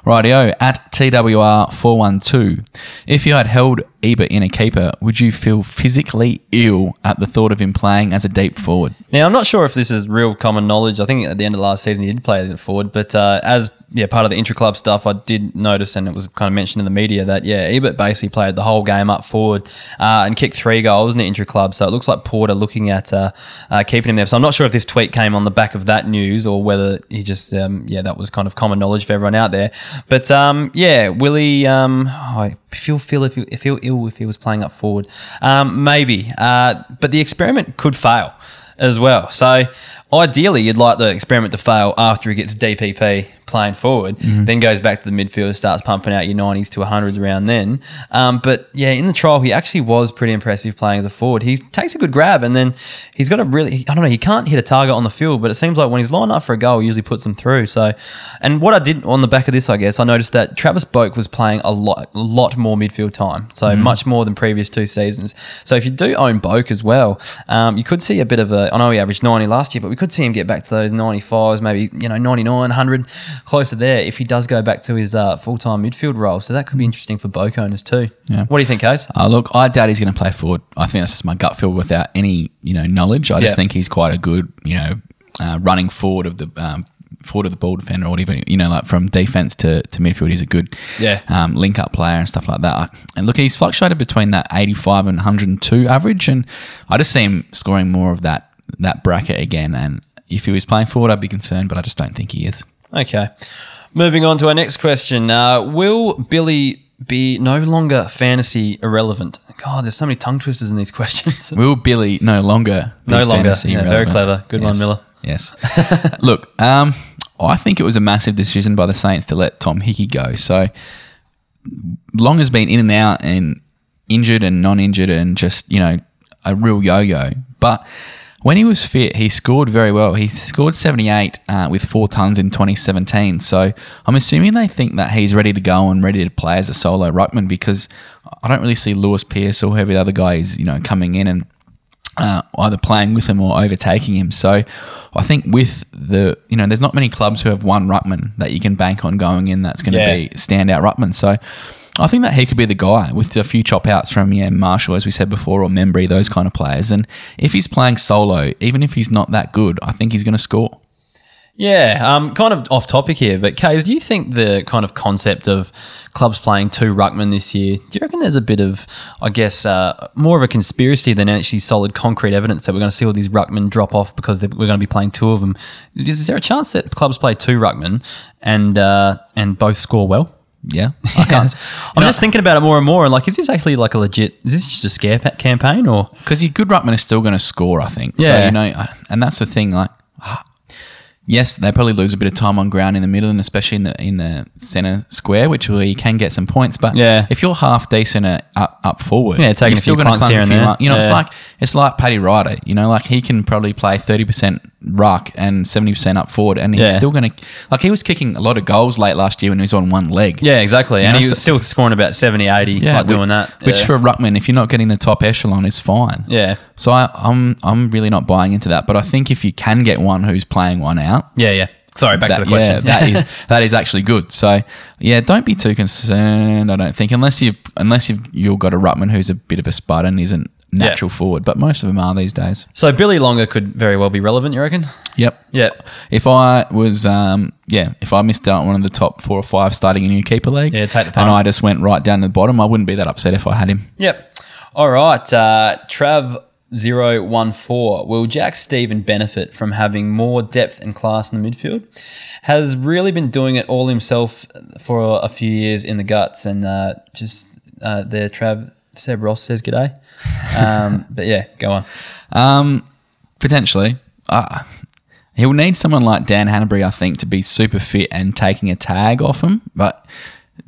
Rightio, at TWR412. If you had held Ebert in a keeper, would you feel physically ill at the thought of him playing as a deep forward? Now, I'm not sure if this is real common knowledge. I think at the end of last season he did play as a forward, but uh, as yeah part of the intra club stuff, I did notice, and it was kind of mentioned in the media that yeah, Ebert basically played the whole game up forward uh, and kicked three goals in the intra club. So it looks like Porter looking at uh, uh, keeping him there. So I'm not sure if this tweet came on the back of that news or whether he just um, yeah that was kind of common knowledge for everyone out there. But um, yeah, Willie, um, I feel feel if he, feel ill if he was playing up forward, um, maybe. Uh, but the experiment could fail as well. So ideally, you'd like the experiment to fail after he gets DPP playing forward, then goes back to the midfield, starts pumping out your 90s to 100s around then. Um, but yeah, in the trial, he actually was pretty impressive playing as a forward. He takes a good grab and then he's got a really, I don't know, he can't hit a target on the field, but it seems like when he's lined up for a goal, he usually puts them through. So, and what I did on the back of this, I guess, I noticed that Travis Boak was playing a lot, a lot more midfield time. So much more than previous two seasons. So if you do own Boak as well, um, you could see a bit of a, I know he averaged 90 last year, but we could see him get back to those 95s, maybe, you know, 99, 100, closer there if he does go back to his uh, full time midfield role. So that could be interesting for Boak owners too. Yeah. What do you think, Kaes? Uh, look, I doubt he's going to play forward. I think that's just my gut feel without any, you know, knowledge. I just Yeah. think he's quite a good, you know, uh, running forward of the um, forward of the ball defender or whatever. You know, like from defense to, to midfield, he's a good Yeah. um, link up player and stuff like that. And look, he's fluctuated between that 85 and 102 average, and I just see him scoring more of that that bracket again. And if he was playing forward, I'd be concerned, but I just don't think he is. Okay. Moving on to our next question. Uh, will Billy be no longer fantasy irrelevant? God, there's so many tongue twisters in these *laughs* questions. Will Billy no longer? be No longer. fantasy Yeah, very clever. Good one, Miller. Yes. *laughs* Look, um, I think it was a massive decision by the Saints to let Tom Hickey go. So Long has been in and out and injured and non-injured and just you know a real yo-yo. But when he was fit, he scored very well. He scored 78 uh, with four tons in 2017. So I'm assuming they think that he's ready to go and ready to play as a solo ruckman because I don't really see Lewis Pierce or whoever the other guy is, you know, coming in and uh, either playing with him or overtaking him. So I think with the, you know, there's not many clubs who have one ruckman that you can bank on going in that's going to Yeah. be standout ruckman. So I think that he could be the guy with a few chop outs from yeah Marshall, as we said before, or Membrey, those kind of players. And if he's playing solo, even if he's not that good, I think he's going to score. Yeah, um, kind of off topic here, but Kaes, do you think the kind of concept of clubs playing two ruckmen this year, do you reckon there's a bit of, I guess, uh, more of a conspiracy than actually solid concrete evidence that we're going to see all these ruckmen drop off because we're going to be playing two of them? Is there a chance that clubs play two ruckmen and uh, and both score well? Yeah, *laughs* I can't. I'm just thinking about it more and more, and like, is this actually like a legit? Is this just a scare pa- campaign or? because your good ruckman is still going to score. I think. So Yeah. you know, and that's the thing. Like, *sighs* yes, they probably lose a bit of time on ground in the middle, and especially in the in the center square, which where you can get some points. But Yeah. if you're half decent at, up up forward, Yeah, taking you're still going to clunk here and there. mar- You know, it's like it's like Paddy Ryder. You know, like he can probably play thirty percent ruck and seventy percent up forward, and he's Yeah. still going to like he was kicking a lot of goals late last year when he was on one leg. Yeah, exactly. And know, he was so- still scoring about 70, 80, like doing that. Which Yeah. for a ruckman, if you're not getting the top echelon, is fine. Yeah. So I, I'm I'm really not buying into that. But I think if you can get one who's playing one out, Yeah, yeah. Sorry, back to the question. yeah, that *laughs* is that is actually good. So yeah, don't be too concerned. I don't think unless you unless you've you've got a ruckman who's a bit of a spud and isn't natural forward, but most of them are these days. So Billy Longer could very well be relevant, you reckon? Yep. Yeah. If I was, um, yeah, if I missed out on one of the top four or five starting a new keeper league, Yeah, take the and. I just went right down to the bottom, I wouldn't be that upset if I had him. Yep. All right. Uh, Trav 014. Will Jack Steven benefit from having more depth and class in the midfield? Has really been doing it all himself for a few years in the guts. And uh, just uh, there, Trav, Seb Ross says g'day. Um, *laughs* but yeah, go on. Um, potentially. Uh, he'll need someone like Dan Hannebery, I think, to be super fit and taking a tag off him. But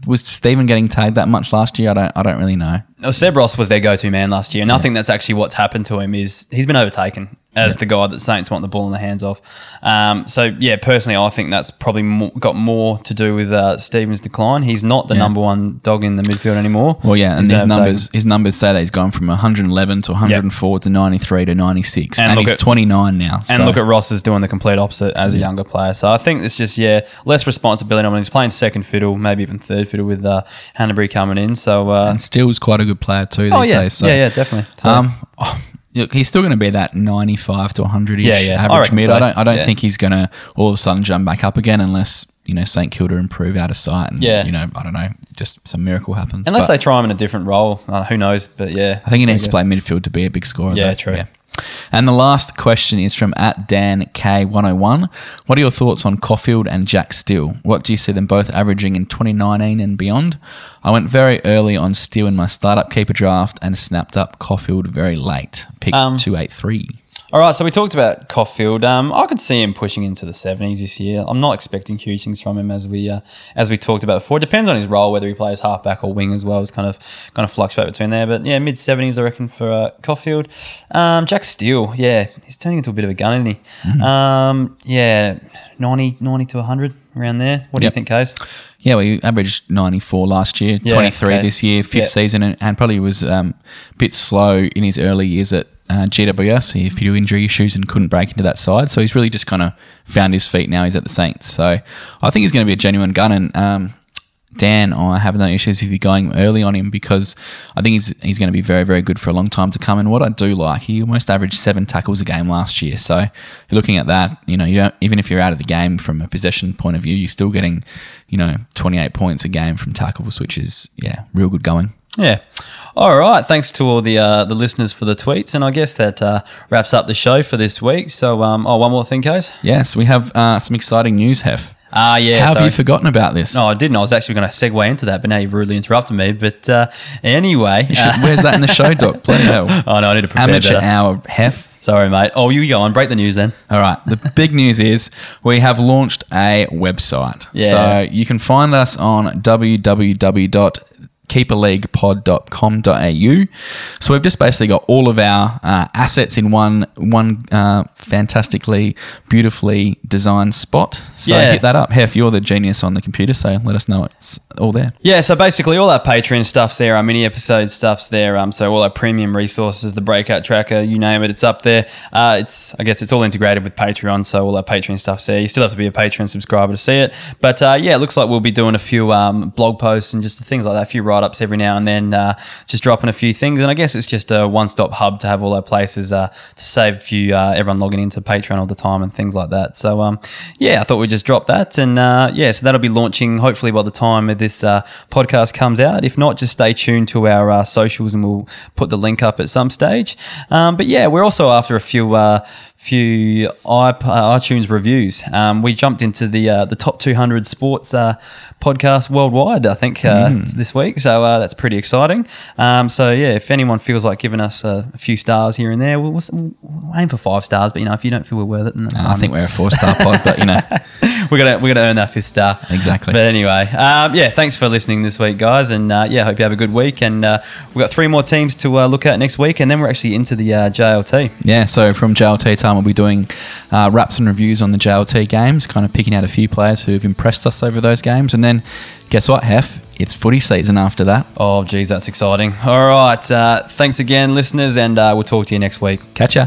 was Steven getting tagged that much last year? I don't. I don't really know. Well, Seb Ross was their go-to man last year, and I think that's actually what's happened to him is he's been overtaken as the guy that Saints want the ball in the hands of. Um, so yeah, personally, I think that's probably mo got more to do with uh, Steven's decline. He's not the Yeah. number one dog in the midfield anymore. Well, yeah, and He's his numbers overtaken. his numbers say that he's gone from 111 to 104 to 93 to 96, And and, he's at- 29 now. And so- look at Ross is doing the complete opposite as a younger player. So I think it's just yeah less responsibility. I mean, he's playing second fiddle, maybe even third fiddle with uh, Hannebery coming in. So uh, and Steele's quite a good player too these oh yeah, days. So, yeah, yeah, definitely. So, Um, oh, look, he's still going to be that 95 to 100 ish Yeah, yeah, average reckon mid. so. I don't. I don't Yeah. think he's going to all of a sudden jump back up again unless you know St Kilda improve out of sight and Yeah. you know I don't know, just some miracle happens. unless But they try him in a different role, uh, who knows? But yeah, I think he needs to play midfield to be a big scorer. Yeah, though. true. And the last question is from at Dan K101. What are your thoughts on Coffield and Jack Steele? What do you see them both averaging in 2019 and beyond? I went very early on Steele in my startup keeper draft and snapped up Coffield very late. Pick Um, 283. All right, so we talked about Coffield. Um, I could see him pushing into the seventies this year. I'm not expecting huge things from him, as we uh, as we talked about before. It depends on his role, whether he plays halfback or wing as well. It's kind of kind of fluctuate between there. But yeah, mid seventies, I reckon for uh, Coffield. Um, Jack Steele, yeah, he's turning into a bit of a gun, isn't he? Mm-hmm. Um, yeah, 90, 90 to hundred around there. What do Yep. you think, Kaes? Yeah, well, he averaged 94 last year, Yeah, 23 okay. this year, fifth Yeah. season, and, and probably was um, a bit slow in his early years at uh, GWS. He had a few injury issues and couldn't break into that side. So he's really just kind of found his feet now. He's at the Saints. So I think he's going to be a genuine gun. And um, Dan, I have no issues with you going early on him because I think he's he's going to be very, very good for a long time to come. And what I do like, he almost averaged seven tackles a game last year. So you're looking at that, you know, you don't even if you're out of the game from a possession point of view, you're still getting, you know, 28 points a game from tackles, which is yeah, real good going. Yeah. All right. Thanks to all the uh, the listeners for the tweets, and I guess that uh, wraps up the show for this week. So, um, oh, one more thing, Kaes. Yes, we have uh, some exciting news, Heff. Ah, yeah. How have you forgotten about this? No, I didn't. I was actually going to segue into that, but now you've rudely interrupted me. But uh, anyway, should- uh, where's that in the show, Doc? *laughs* Bloody hell. oh no, I need to prepare Amateur better. hour, Heff. Sorry, mate. Oh, you go on. Break the news then. All right. The big news is we have launched a website. Yeah. So you can find us on www.keeperleaguepod.com.au. So we've just basically got all of our uh, assets in one one uh, fantastically, beautifully designed spot. So Yeah. hit that up. Heff, you're the genius on the computer, so let us know it's all there. Yeah, so basically all our Patreon stuff's there, our mini episode stuff's there. Um, so all our premium resources, the breakout tracker, you name it, it's up there. Uh, it's I guess it's all integrated with Patreon, so all our Patreon stuff's there. You still have to be a Patreon subscriber to see it, but uh, yeah, it looks like we'll be doing a few um, blog posts and just things like that, a few write ups every now and then, uh, just dropping a few things. And I guess it's just a one stop hub to have all our places uh, to save a few uh, everyone logging into Patreon all the time and things like that. So um, yeah, I thought we'd just drop that, and uh, yeah, so that'll be launching hopefully by the time this uh, podcast comes out. If not, just stay tuned to our uh, socials, and we'll put the link up at some stage. Um, but yeah, we're also after a few. Uh, few uh, iTunes reviews. Um, we jumped into the uh, the top 200 sports uh, podcast worldwide. I think uh, Mm. this week, so uh, that's pretty exciting. Um, so yeah, if anyone feels like giving us a, a few stars here and there, we'll, we'll we'll aim for five stars. But you know, if you don't feel we're worth it, then that's fine. I think we're a four star pod, but you know, *laughs* we're gonna we're gonna earn that fifth star. Exactly. But anyway, um, yeah, thanks for listening this week, guys, and uh, yeah, hope you have a good week. And uh, we've got three more teams to uh, look at next week, and then we're actually into the uh, JLT. Yeah, so from JLT time, we'll be doing uh, raps and reviews on the JLT games, kind of picking out a few players who've impressed us over those games. And then, guess what, Heff? It's footy season after that. Oh, geez, that's exciting. All right, uh, thanks again, listeners, and uh, we'll talk to you next week. Catch ya.